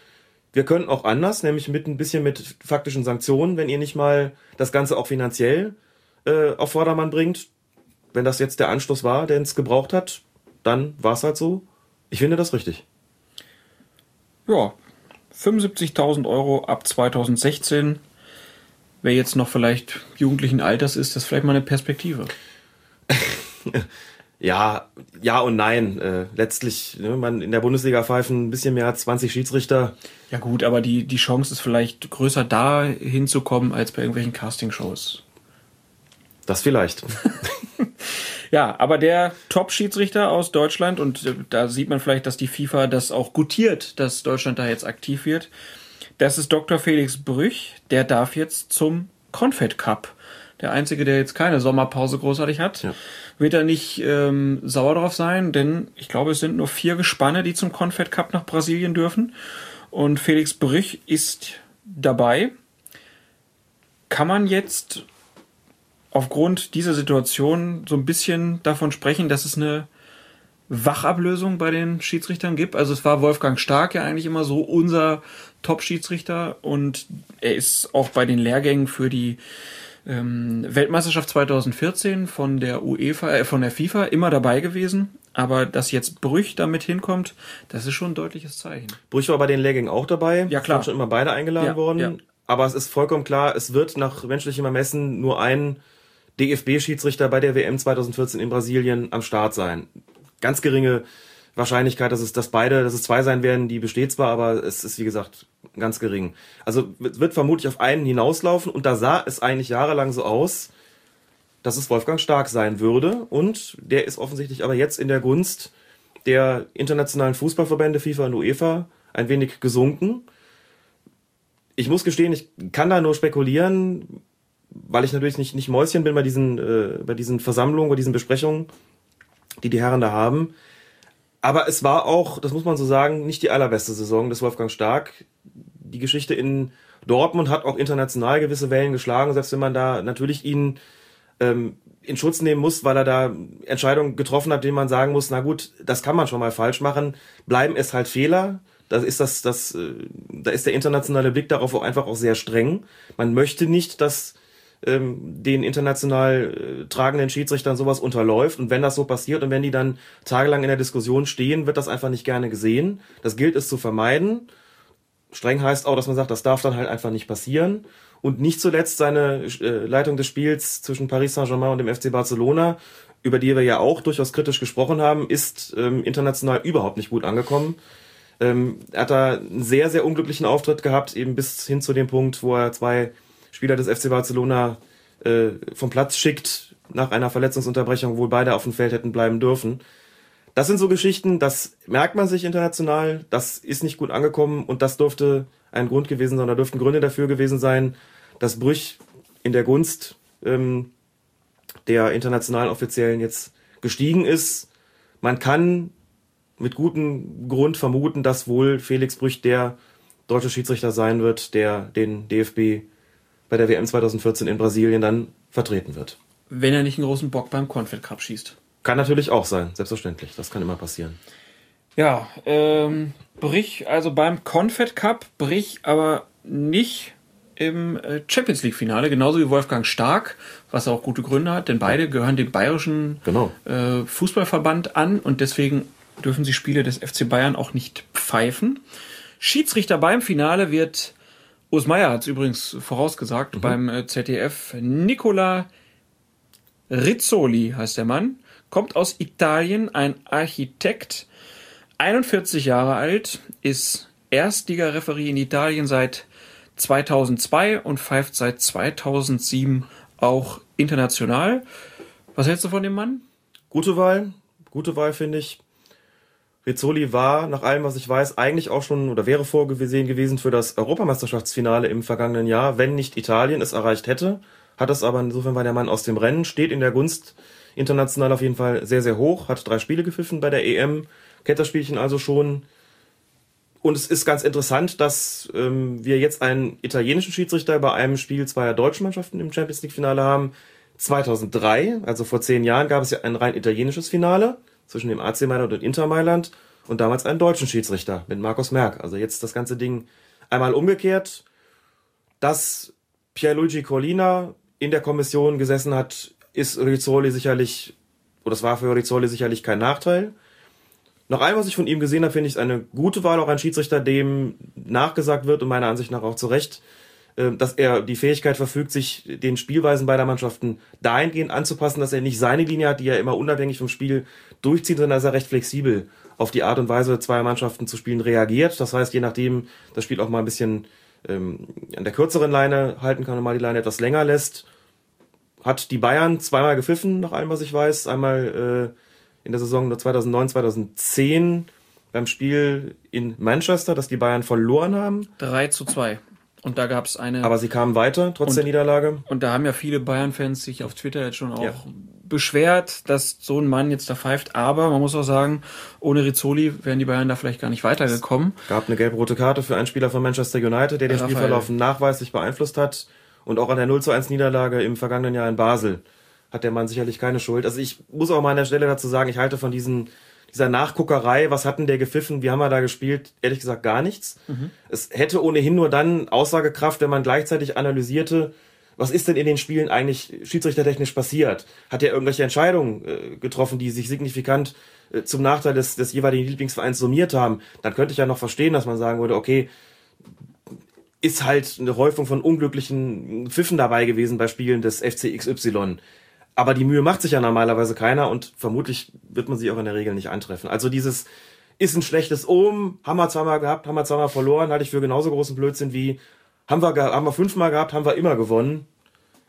wir können auch anders, nämlich mit ein bisschen mit faktischen Sanktionen, wenn ihr nicht mal das Ganze auch finanziell äh, auf Vordermann bringt, wenn das jetzt der Anschluss war, der es gebraucht hat, dann war es halt so. Ich finde das richtig. Ja, 75.000 Euro ab 2016 wer jetzt noch vielleicht jugendlichen Alters ist, das ist vielleicht mal eine Perspektive. ja, ja und nein. Äh, letztlich, ne, man in der Bundesliga pfeifen ein bisschen mehr als 20 Schiedsrichter. Ja gut, aber die, die Chance ist vielleicht größer, da hinzukommen, als bei irgendwelchen Castingshows. Das vielleicht. ja, aber der Top-Schiedsrichter aus Deutschland, und äh, da sieht man vielleicht, dass die FIFA das auch gutiert, dass Deutschland da jetzt aktiv wird. Das ist Dr. Felix Brüch, der darf jetzt zum Confed Cup. Der einzige, der jetzt keine Sommerpause großartig hat, ja. wird er nicht ähm, sauer drauf sein, denn ich glaube, es sind nur vier Gespanne, die zum Confed Cup nach Brasilien dürfen. Und Felix Brüch ist dabei. Kann man jetzt aufgrund dieser Situation so ein bisschen davon sprechen, dass es eine Wachablösung bei den Schiedsrichtern gibt. Also es war Wolfgang Stark ja eigentlich immer so unser Top-Schiedsrichter und er ist auch bei den Lehrgängen für die ähm, Weltmeisterschaft 2014 von der UEFA, äh, von der FIFA immer dabei gewesen. Aber dass jetzt Brüch damit hinkommt, das ist schon ein deutliches Zeichen. Brüch war bei den Lehrgängen auch dabei. Ja, klar. Sind schon immer beide eingeladen ja, worden. Ja. Aber es ist vollkommen klar, es wird nach menschlichem Ermessen nur ein DFB-Schiedsrichter bei der WM 2014 in Brasilien am Start sein. Ganz geringe Wahrscheinlichkeit, dass es, dass beide, dass es zwei sein werden, die besteht zwar, aber es ist wie gesagt ganz gering. Also wird vermutlich auf einen hinauslaufen und da sah es eigentlich jahrelang so aus, dass es Wolfgang Stark sein würde und der ist offensichtlich aber jetzt in der Gunst der internationalen Fußballverbände FIFA und UEFA ein wenig gesunken. Ich muss gestehen, ich kann da nur spekulieren, weil ich natürlich nicht, nicht Mäuschen bin bei diesen, äh, bei diesen Versammlungen, bei diesen Besprechungen, die die Herren da haben. Aber es war auch, das muss man so sagen, nicht die allerbeste Saison des Wolfgang Stark. Die Geschichte in Dortmund hat auch international gewisse Wellen geschlagen, selbst wenn man da natürlich ihn ähm, in Schutz nehmen muss, weil er da Entscheidungen getroffen hat, denen man sagen muss, na gut, das kann man schon mal falsch machen, bleiben es halt Fehler. Da ist das, das, äh, da ist der internationale Blick darauf auch einfach auch sehr streng. Man möchte nicht, dass ähm, den international äh, tragenden Schiedsrichtern sowas unterläuft. Und wenn das so passiert und wenn die dann tagelang in der Diskussion stehen, wird das einfach nicht gerne gesehen. Das gilt es zu vermeiden. Streng heißt auch, dass man sagt, das darf dann halt einfach nicht passieren. Und nicht zuletzt seine äh, Leitung des Spiels zwischen Paris Saint-Germain und dem FC Barcelona, über die wir ja auch durchaus kritisch gesprochen haben, ist ähm, international überhaupt nicht gut angekommen. Ähm, er hat da einen sehr, sehr unglücklichen Auftritt gehabt, eben bis hin zu dem Punkt, wo er zwei Spieler des FC Barcelona äh, vom Platz schickt nach einer Verletzungsunterbrechung, wo beide auf dem Feld hätten bleiben dürfen. Das sind so Geschichten, das merkt man sich international, das ist nicht gut angekommen und das dürfte ein Grund gewesen sein, oder dürften Gründe dafür gewesen sein, dass Brüch in der Gunst ähm, der internationalen Offiziellen jetzt gestiegen ist. Man kann mit gutem Grund vermuten, dass wohl Felix Brüch der deutsche Schiedsrichter sein wird, der den DFB bei der WM 2014 in Brasilien dann vertreten wird. Wenn er nicht einen großen Bock beim Confed Cup schießt. Kann natürlich auch sein, selbstverständlich. Das kann immer passieren. Ja, ähm, Brich, also beim Confed Cup, Brich aber nicht im äh, Champions League Finale, genauso wie Wolfgang Stark, was auch gute Gründe hat, denn beide gehören dem bayerischen genau. äh, Fußballverband an und deswegen dürfen sie Spiele des FC Bayern auch nicht pfeifen. Schiedsrichter beim Finale wird Urs Meier hat es übrigens vorausgesagt mhm. beim äh, ZDF. Nicola Rizzoli heißt der Mann, kommt aus Italien, ein Architekt, 41 Jahre alt, ist Erstligareferie in Italien seit 2002 und pfeift seit 2007 auch international. Was hältst du von dem Mann? Gute Wahl, gute Wahl finde ich. Rizzoli war, nach allem, was ich weiß, eigentlich auch schon oder wäre vorgesehen gewesen für das Europameisterschaftsfinale im vergangenen Jahr, wenn nicht Italien es erreicht hätte. Hat es aber, insofern war der Mann aus dem Rennen, steht in der Gunst international auf jeden Fall sehr, sehr hoch, hat drei Spiele gepfiffen bei der EM, kennt das Spielchen also schon. Und es ist ganz interessant, dass ähm, wir jetzt einen italienischen Schiedsrichter bei einem Spiel zweier deutschen Mannschaften im Champions League-Finale haben. 2003, also vor zehn Jahren, gab es ja ein rein italienisches Finale zwischen dem AC Mailand und Inter Mailand und damals einen deutschen Schiedsrichter mit Markus Merck. Also jetzt das ganze Ding einmal umgekehrt, dass Pierluigi Collina in der Kommission gesessen hat, ist Rizzoli sicherlich, oder das war für Rizzoli sicherlich kein Nachteil. Noch einmal, was ich von ihm gesehen habe, finde ich es eine gute Wahl, auch ein Schiedsrichter, dem nachgesagt wird und meiner Ansicht nach auch zu Recht, dass er die Fähigkeit verfügt, sich den Spielweisen beider Mannschaften dahingehend anzupassen, dass er nicht seine Linie hat, die er immer unabhängig vom Spiel durchzieht, sondern dass er recht flexibel auf die Art und Weise zweier Mannschaften zu spielen reagiert. Das heißt, je nachdem das Spiel auch mal ein bisschen ähm, an der kürzeren Leine halten kann und mal die Leine etwas länger lässt, hat die Bayern zweimal gepfiffen, nach allem, was ich weiß. Einmal äh, in der Saison 2009, 2010 beim Spiel in Manchester, dass die Bayern verloren haben. 3 zu 2. Und da gab es eine. Aber sie kamen weiter, trotz Und- der Niederlage. Und da haben ja viele Bayern-Fans sich auf Twitter jetzt schon auch Ja. beschwert, dass so ein Mann jetzt da pfeift. Aber man muss auch sagen, ohne Rizzoli wären die Bayern da vielleicht gar nicht weitergekommen. Gab eine gelb-rote Karte für einen Spieler von Manchester United, der den Raphael. Spielverlauf nachweislich beeinflusst hat. Und auch an der 0 zu 1 Niederlage im vergangenen Jahr in Basel hat der Mann sicherlich keine Schuld. Also ich muss auch mal an der Stelle dazu sagen, ich halte von diesen, dieser Nachguckerei, was hat denn der gepfiffen, wie haben wir da gespielt, ehrlich gesagt gar nichts. Es hätte ohnehin nur dann Aussagekraft, wenn man gleichzeitig analysierte, was ist denn in den Spielen eigentlich schiedsrichtertechnisch passiert? Hat er irgendwelche Entscheidungen äh, getroffen, die sich signifikant äh, zum Nachteil des, des jeweiligen Lieblingsvereins summiert haben? Dann könnte ich ja noch verstehen, dass man sagen würde, okay, ist halt eine Häufung von unglücklichen Pfiffen dabei gewesen bei Spielen des FC XY. Aber die Mühe macht sich ja normalerweise keiner und vermutlich wird man sie auch in der Regel nicht antreffen. Also dieses ist ein schlechtes Ohm, haben wir zweimal gehabt, haben wir zweimal verloren, halte ich für genauso großen Blödsinn wie haben wir, haben wir fünfmal gehabt, haben wir immer gewonnen.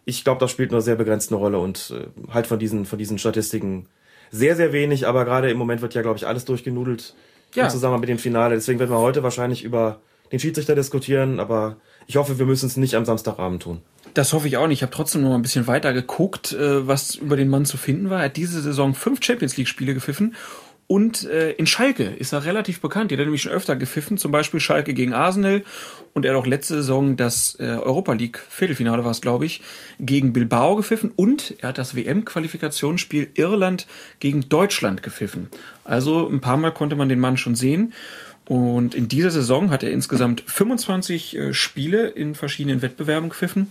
Ich glaube, das spielt nur sehr begrenzt eine Rolle und äh, halt von diesen, von diesen Statistiken sehr, sehr wenig, aber gerade im Moment wird ja, glaube ich, alles durchgenudelt Ja. im Zusammenhang mit dem Finale. Deswegen werden wir heute wahrscheinlich über den Schiedsrichter diskutieren, aber ich hoffe, wir müssen es nicht am Samstagabend tun. Das hoffe ich auch nicht. Ich habe trotzdem noch mal ein bisschen weiter geguckt, äh, was über den Mann zu finden war. Er hat diese Saison fünf Champions League-Spiele gepfiffen. Und äh, in Schalke ist er relativ bekannt. Die hat er nämlich schon öfter gepfiffen, zum Beispiel Schalke gegen Arsenal. Und er hat auch letzte Saison das äh, Europa League Viertelfinale war es, glaube ich, gegen Bilbao gepfiffen. Und er hat das WM-Qualifikationsspiel Irland gegen Deutschland gepfiffen. Also ein paar Mal konnte man den Mann schon sehen. Und in dieser Saison hat er insgesamt 25 äh, Spiele in verschiedenen Wettbewerben gepfiffen.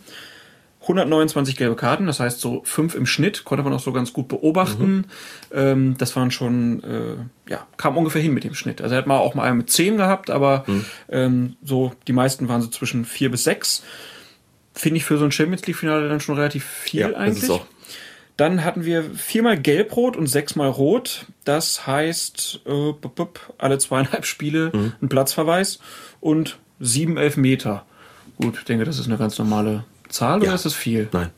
129 gelbe Karten, das heißt so fünf im Schnitt, konnte man auch so ganz gut beobachten. Ähm, das waren schon, äh, ja, kam ungefähr hin mit dem Schnitt. Also er hat mal auch mal einen mit 10 gehabt, aber ähm, so die meisten waren so zwischen vier bis sechs. Finde ich für so ein Champions League-Finale dann schon relativ viel Ja, das eigentlich. Dann hatten wir viermal gelb-rot und sechsmal rot. Das heißt, äh, bup, bup, alle zweieinhalb Spiele ein Platzverweis und sieben Elfmeter. Gut, ich denke, das ist eine ganz normale Zahl oder Ja. ist das viel? Nein,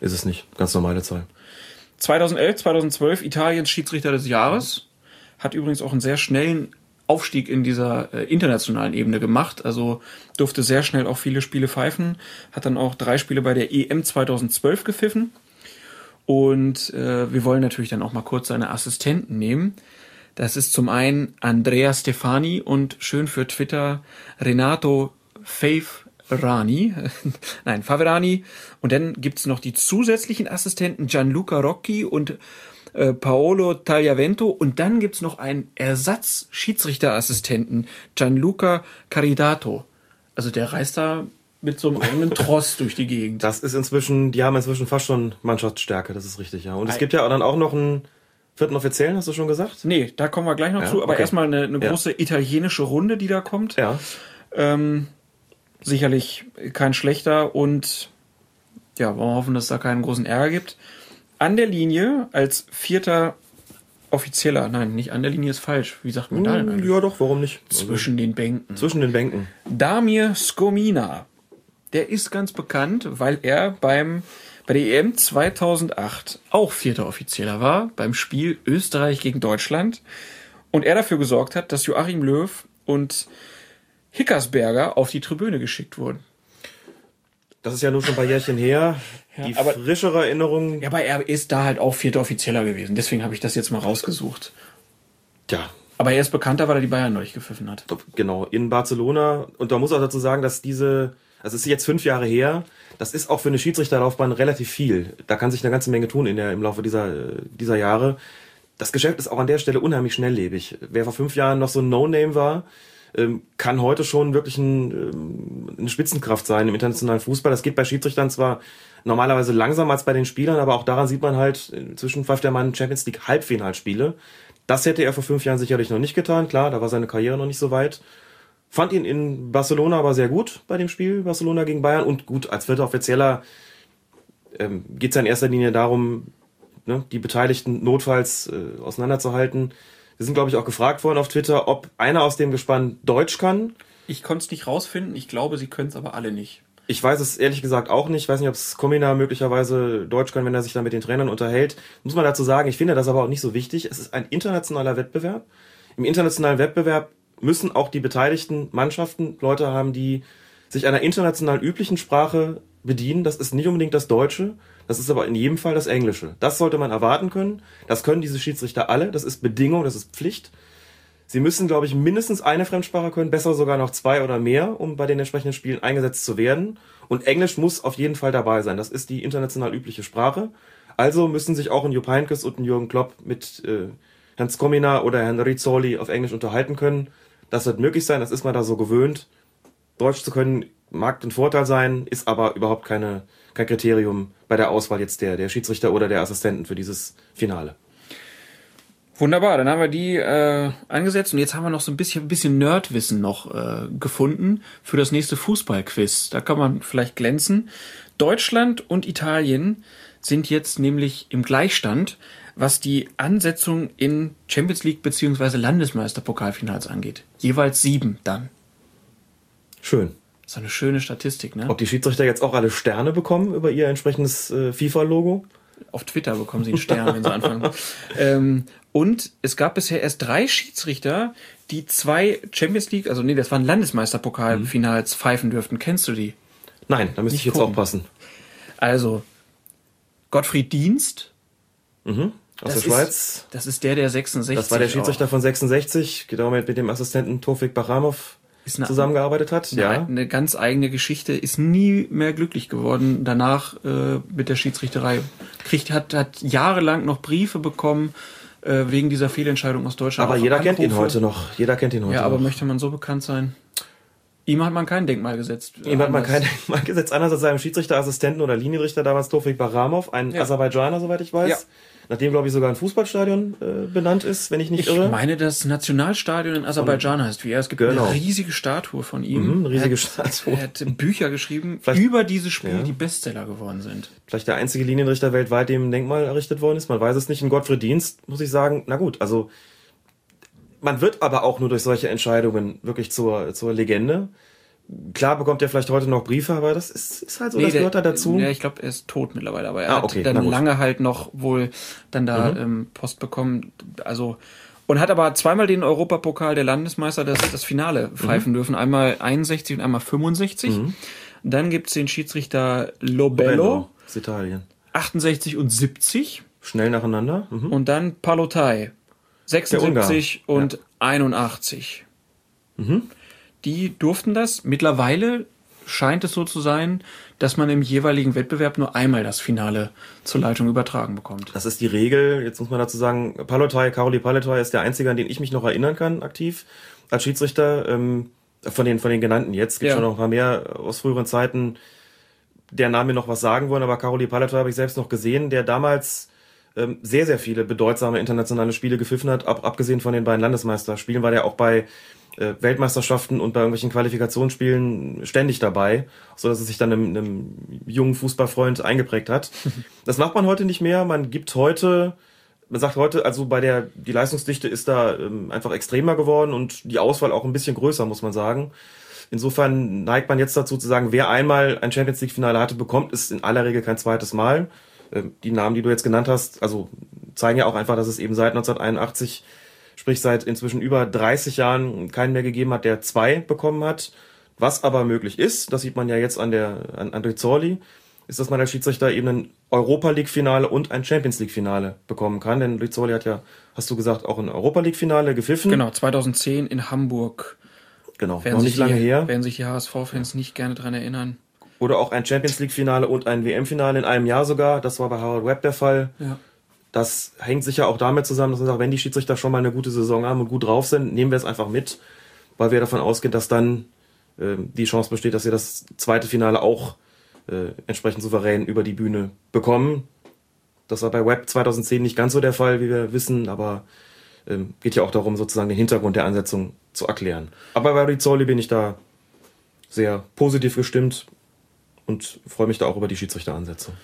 ist es nicht. Ganz normale Zahl. 2011, 2012 Italiens Schiedsrichter des Jahres. Hat übrigens auch einen sehr schnellen Aufstieg in dieser äh, internationalen Ebene gemacht. Also durfte sehr schnell auch viele Spiele pfeifen. Hat dann auch drei Spiele bei der EM 2012 gepfiffen. Und äh, wir wollen natürlich dann auch mal kurz seine Assistenten nehmen. Das ist zum einen Andrea Stefani und schön für Twitter Renato Favorani. Nein, Faverani. Und dann gibt's noch die zusätzlichen Assistenten Gianluca Rocchi und äh, Paolo Tagliavento. Und dann gibt's noch einen Ersatz-Schiedsrichterassistenten Gianluca Caridato. Also der reist da mit so einem eigenen Tross durch die Gegend. Das ist inzwischen, die haben inzwischen fast schon Mannschaftsstärke, das ist richtig, ja. Und es gibt ja dann auch noch einen vierten Offiziellen, hast du schon gesagt? Nee, da kommen wir gleich noch Ja, zu. Aber okay. erstmal eine, eine Ja. große italienische Runde, die da kommt. Ja. Ähm, sicherlich kein schlechter und ja, wollen wir hoffen, dass es da keinen großen Ärger gibt. An der Linie als vierter Offizieller, nein, nicht an der Linie ist falsch. Wie sagt man da denn eigentlich? Ja, doch, warum nicht? Also, Zwischen den Bänken. zwischen den Bänken. Damir Skomina. Der ist ganz bekannt, weil er beim bei der EM 2008 auch vierter Offizieller war beim Spiel Österreich gegen Deutschland und er dafür gesorgt hat, dass Joachim Löw und Hickersberger auf die Tribüne geschickt wurden. Das ist ja nur schon ein paar Jährchen her. die aber- frischere Erinnerung, Ja, aber er ist da halt auch vierter Offizieller gewesen. Deswegen habe ich das jetzt mal rausgesucht. ja, Aber er ist bekannter, weil er die Bayern durchgepfiffen hat. genau, in Barcelona. Und da muss auch dazu sagen, dass diese Also es ist jetzt fünf Jahre her. Das ist auch für eine Schiedsrichterlaufbahn relativ viel. Da kann sich eine ganze Menge tun in der, im Laufe dieser, dieser Jahre. Das Geschäft ist auch an der Stelle unheimlich schnelllebig. Wer vor fünf Jahren noch so ein No-Name war, ähm, kann heute schon wirklich ein, ähm, eine Spitzenkraft sein im internationalen Fußball. Das geht bei Schiedsrichtern zwar normalerweise langsamer als bei den Spielern, aber auch daran sieht man halt, inzwischen pfeift der Mann Champions League Halbfinalspiele. Das hätte er vor fünf Jahren sicherlich noch nicht getan. Klar, da war seine Karriere noch nicht so weit. Fand ihn in Barcelona aber sehr gut bei dem Spiel, Barcelona gegen Bayern. Und gut, als vierter Offizieller ähm, geht es ja in erster Linie darum, ne, die Beteiligten notfalls äh, auseinanderzuhalten. Wir sind, glaube ich, auch gefragt worden auf Twitter, ob einer aus dem Gespann Deutsch kann. Ich konnte es nicht rausfinden. Ich glaube, sie können es aber alle nicht. Ich weiß es ehrlich gesagt auch nicht. Ich weiß nicht, ob es Komina möglicherweise Deutsch kann, wenn er sich dann mit den Trainern unterhält. Muss man dazu sagen, ich finde das aber auch nicht so wichtig. Es ist ein internationaler Wettbewerb. Im internationalen Wettbewerb müssen auch die beteiligten Mannschaften Leute haben, die sich einer international üblichen Sprache bedienen. Das ist nicht unbedingt das Deutsche, das ist aber in jedem Fall das Englische. Das sollte man erwarten können. Das können diese Schiedsrichter alle. Das ist Bedingung, das ist Pflicht. Sie müssen, glaube ich, mindestens eine Fremdsprache können, besser sogar noch zwei oder mehr, um bei den entsprechenden Spielen eingesetzt zu werden. Und Englisch muss auf jeden Fall dabei sein. Das ist die international übliche Sprache. Also müssen sich auch ein Jupp Heynckes und ein Jürgen Klopp mit äh, Herrn Skomina oder Herrn Rizzoli auf Englisch unterhalten können. Das wird möglich sein, das ist man da so gewöhnt. Deutsch zu können mag ein Vorteil sein, ist aber überhaupt keine, kein Kriterium bei der Auswahl jetzt der, der Schiedsrichter oder der Assistenten für dieses Finale. Wunderbar, dann haben wir die äh, angesetzt und jetzt haben wir noch so ein bisschen, bisschen Nerdwissen noch äh, gefunden für das nächste Fußballquiz. Da kann man vielleicht glänzen. Deutschland und Italien sind jetzt nämlich im Gleichstand, was die Ansetzung in Champions League beziehungsweise Landesmeisterpokalfinals angeht. Jeweils sieben dann. Schön. Ist eine schöne Statistik, ne? Ob die Schiedsrichter jetzt auch alle Sterne bekommen über ihr entsprechendes äh, FIFA-Logo? Auf Twitter bekommen sie einen Stern, wenn sie anfangen. Ähm, und es gab bisher erst drei Schiedsrichter, die zwei Champions League, also nee, das waren Landesmeisterpokalfinals pfeifen dürften. Kennst du die? Nein, da müsste ich jetzt gucken. aufpassen. Also Gottfried Dienst. Mhm. Aus Das der ist- Schweiz. Das ist der, der 66. Das war der Schiedsrichter von 66, genau mit, mit dem Assistenten Tofik Baramov Ist eine- zusammengearbeitet hat. Ja. Ja. Eine ganz eigene Geschichte, ist nie mehr glücklich geworden. Danach äh, mit der Schiedsrichterei. Kriegt, hat, hat jahrelang noch Briefe bekommen äh, wegen dieser Fehlentscheidung aus Deutschland. Aber jeder kennt ihn Anrufe. heute noch. Jeder kennt ihn heute Ja, aber noch. möchte man so bekannt sein? Ihm hat man kein Denkmal gesetzt. Ihm hat man kein Denkmal gesetzt, anders als seinem Schiedsrichterassistenten oder Linienrichter damals Tofik Baramov, ein Ja. Aserbaidschaner, soweit ich weiß. Ja. Nachdem, glaube ich, sogar ein Fußballstadion äh, benannt ist, wenn ich nicht Ich irre. meine, das Nationalstadion in Aserbaidschan heißt wie er. Es gibt Genau. eine riesige Statue von ihm. Mhm, eine riesige er hat, Statue. Er hat Bücher geschrieben Vielleicht- über diese Spiele, Ja. die Bestseller geworden sind. Vielleicht der einzige Linienrichter weltweit, dem ein Denkmal errichtet worden ist. Man weiß es nicht. In Gottfried Dienst muss ich sagen, na gut, also man wird aber auch nur durch solche Entscheidungen wirklich zur, zur Legende. Klar bekommt er vielleicht heute noch Briefe, aber das ist, ist halt so, das der- gehört da dazu. Ja, ich glaube, er ist tot mittlerweile, aber er Ah, hat okay, dann na gut. lange halt noch wohl dann da Mhm. ähm, Post bekommen. Also und hat aber zweimal den Europapokal der Landesmeister das, das Finale Mhm. pfeifen dürfen. Einmal 61 und einmal 65. Dann gibt's den Schiedsrichter Lobello, Bello, aus Italien. 68 und 70. Schnell nacheinander. Mhm. Und dann Palotai, 76 Ungar, und 81. Mhm. Die durften das. Mittlerweile scheint es so zu sein, dass man im jeweiligen Wettbewerb nur einmal das Finale zur Leitung übertragen bekommt. Das ist die Regel. Jetzt muss man dazu sagen, Palotai, Karoli Palotai ist der einzige, an den ich mich noch erinnern kann, aktiv als Schiedsrichter. Ähm, von den, von den genannten jetzt. Gibt Ja. schon noch ein paar mehr aus früheren Zeiten, der Name mir noch was sagen wollen, aber Karoli Palotai habe ich selbst noch gesehen, der damals ähm, sehr, sehr viele bedeutsame internationale Spiele gepfiffen hat. Ab, abgesehen von den beiden Landesmeisterspielen war der auch bei äh, Weltmeisterschaften und bei irgendwelchen Qualifikationsspielen ständig dabei, so dass es sich dann einem, einem jungen Fußballfreund eingeprägt hat. Das macht man heute nicht mehr. Man gibt heute, man sagt heute, also bei der, die Leistungsdichte ist da ähm, einfach extremer geworden und die Auswahl auch ein bisschen größer, muss man sagen. Insofern neigt man jetzt dazu zu sagen, wer einmal ein Champions League Finale hatte, bekommt es in aller Regel kein zweites Mal. Ähm, Die Namen, die du jetzt genannt hast, also zeigen ja auch einfach, dass es eben seit 1981, sprich seit inzwischen über 30 Jahren keinen mehr gegeben hat, der zwei bekommen hat. Was aber möglich ist, das sieht man ja jetzt an der an, an Rizzoli, ist, dass man als Schiedsrichter eben ein Europa League Finale und ein Champions League Finale bekommen kann. Denn Rizzoli hat ja, hast du gesagt, auch ein Europa League Finale gepfiffen. Genau, 2010 in Hamburg Genau, Werden noch nicht lange die, her. Werden sich die HSV-Fans nicht gerne dran erinnern. Oder auch ein Champions League-Finale und ein WM-Finale in einem Jahr sogar. Das war bei Howard Webb der Fall. Ja. Das hängt sicher auch damit zusammen, dass man sagt, wenn die Schiedsrichter schon mal eine gute Saison haben und gut drauf sind, nehmen wir es einfach mit, weil wir davon ausgehen, dass dann äh, die Chance besteht, dass wir das zweite Finale auch äh, entsprechend souverän über die Bühne bekommen. Das war bei Webb 2010 nicht ganz so der Fall, wie wir wissen, aber ähm, geht ja auch darum, sozusagen den Hintergrund der Ansetzung zu erklären. Aber bei Rizzoli bin ich da sehr positiv gestimmt und freue mich da auch über die Schiedsrichteransetzung.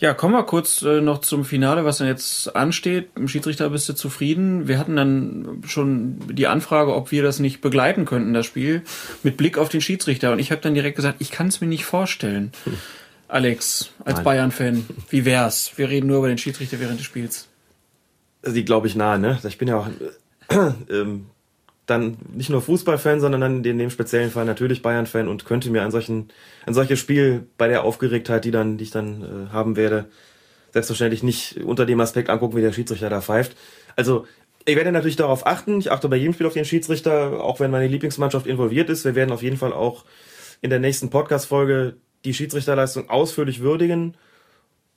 Ja, kommen wir kurz äh, noch zum Finale, was dann jetzt ansteht. Im Schiedsrichter bist du zufrieden. Wir hatten dann schon die Anfrage, ob wir das nicht begleiten könnten, das Spiel, mit Blick auf den Schiedsrichter. Und ich habe dann direkt gesagt, ich kann es mir nicht vorstellen. Alex, als. Bayern-Fan, wie wär's? Wir reden nur über den Schiedsrichter während des Spiels. Sie glaube ich nahe, ne? Ich bin ja auch äh, ähm, dann nicht nur Fußballfan, sondern dann in dem speziellen Fall natürlich Bayern-Fan und könnte mir ein, solchen, ein solches Spiel bei der Aufgeregtheit, die, dann, die ich dann äh, haben werde, selbstverständlich nicht unter dem Aspekt angucken, wie der Schiedsrichter da pfeift. Also ich werde natürlich darauf achten. Ich achte bei jedem Spiel auf den Schiedsrichter, auch wenn meine Lieblingsmannschaft involviert ist. Wir werden auf jeden Fall auch in der nächsten Podcast-Folge die Schiedsrichterleistung ausführlich würdigen.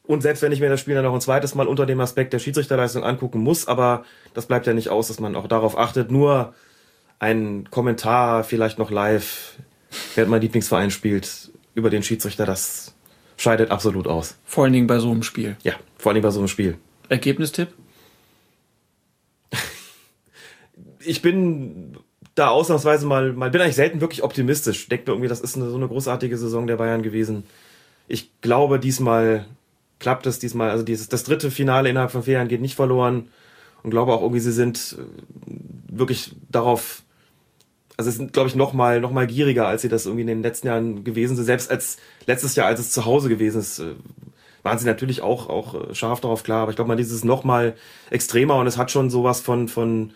Und selbst wenn ich mir das Spiel dann noch ein zweites Mal unter dem Aspekt der Schiedsrichterleistung angucken muss, aber das bleibt ja nicht aus, dass man auch darauf achtet. Nur ein Kommentar, vielleicht noch live, während mein Lieblingsverein spielt, über den Schiedsrichter, das scheidet absolut aus. Vor allen Dingen bei so einem Spiel. Ja, vor allem bei so einem Spiel. Ergebnistipp? Ich bin da ausnahmsweise mal, mal bin eigentlich selten wirklich optimistisch. Denke mir irgendwie, das ist eine, so eine großartige Saison der Bayern gewesen. Ich glaube, diesmal klappt es diesmal. Also dieses, das dritte Finale innerhalb von vier Jahren geht nicht verloren. Und glaube auch irgendwie, sie sind äh, wirklich darauf, also sie sind, glaube ich, noch mal, noch mal gieriger, als sie das irgendwie in den letzten Jahren gewesen sind. Selbst als letztes Jahr, als es zu Hause gewesen ist, äh, waren sie natürlich auch, auch äh, scharf darauf klar. Aber ich glaube mal, dieses noch mal extremer und es hat schon sowas von, von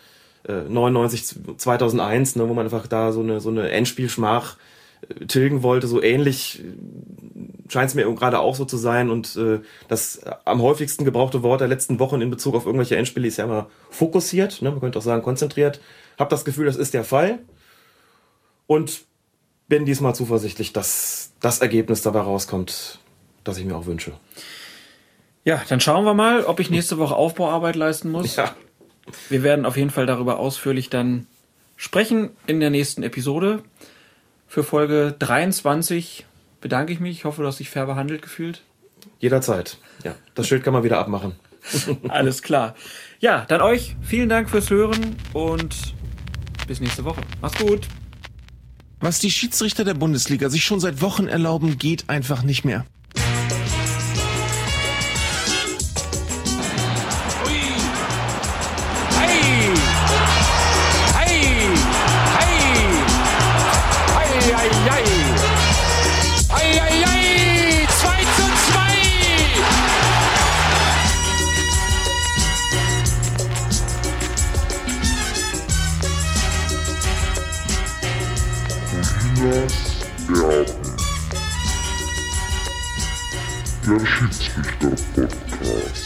äh, 99, 2001, ne, wo man einfach da so eine, so eine Endspielschmach äh, tilgen wollte. So ähnlich scheint es mir gerade auch so zu sein. Und äh, das am häufigsten gebrauchte Wort der letzten Wochen in Bezug auf irgendwelche Endspiele ist ja immer fokussiert. Ne? Man könnte auch sagen konzentriert. Hab das Gefühl, das ist der Fall. Und bin diesmal zuversichtlich, dass das Ergebnis dabei rauskommt, das ich mir auch wünsche. Ja, dann schauen wir mal, ob ich nächste Woche Aufbauarbeit leisten muss. Ja. Wir werden auf jeden Fall darüber ausführlich dann sprechen in der nächsten Episode. Für Folge 23 bedanke ich mich. Ich hoffe, du hast dich fair behandelt gefühlt. Jederzeit. Ja. Das Schild kann man wieder abmachen. Alles klar. Ja, dann euch vielen Dank fürs Hören und bis nächste Woche. Macht's gut. Was die Schiedsrichter der Bundesliga sich schon seit Wochen erlauben, geht einfach nicht mehr. Der Schiedsrichter-Podcast.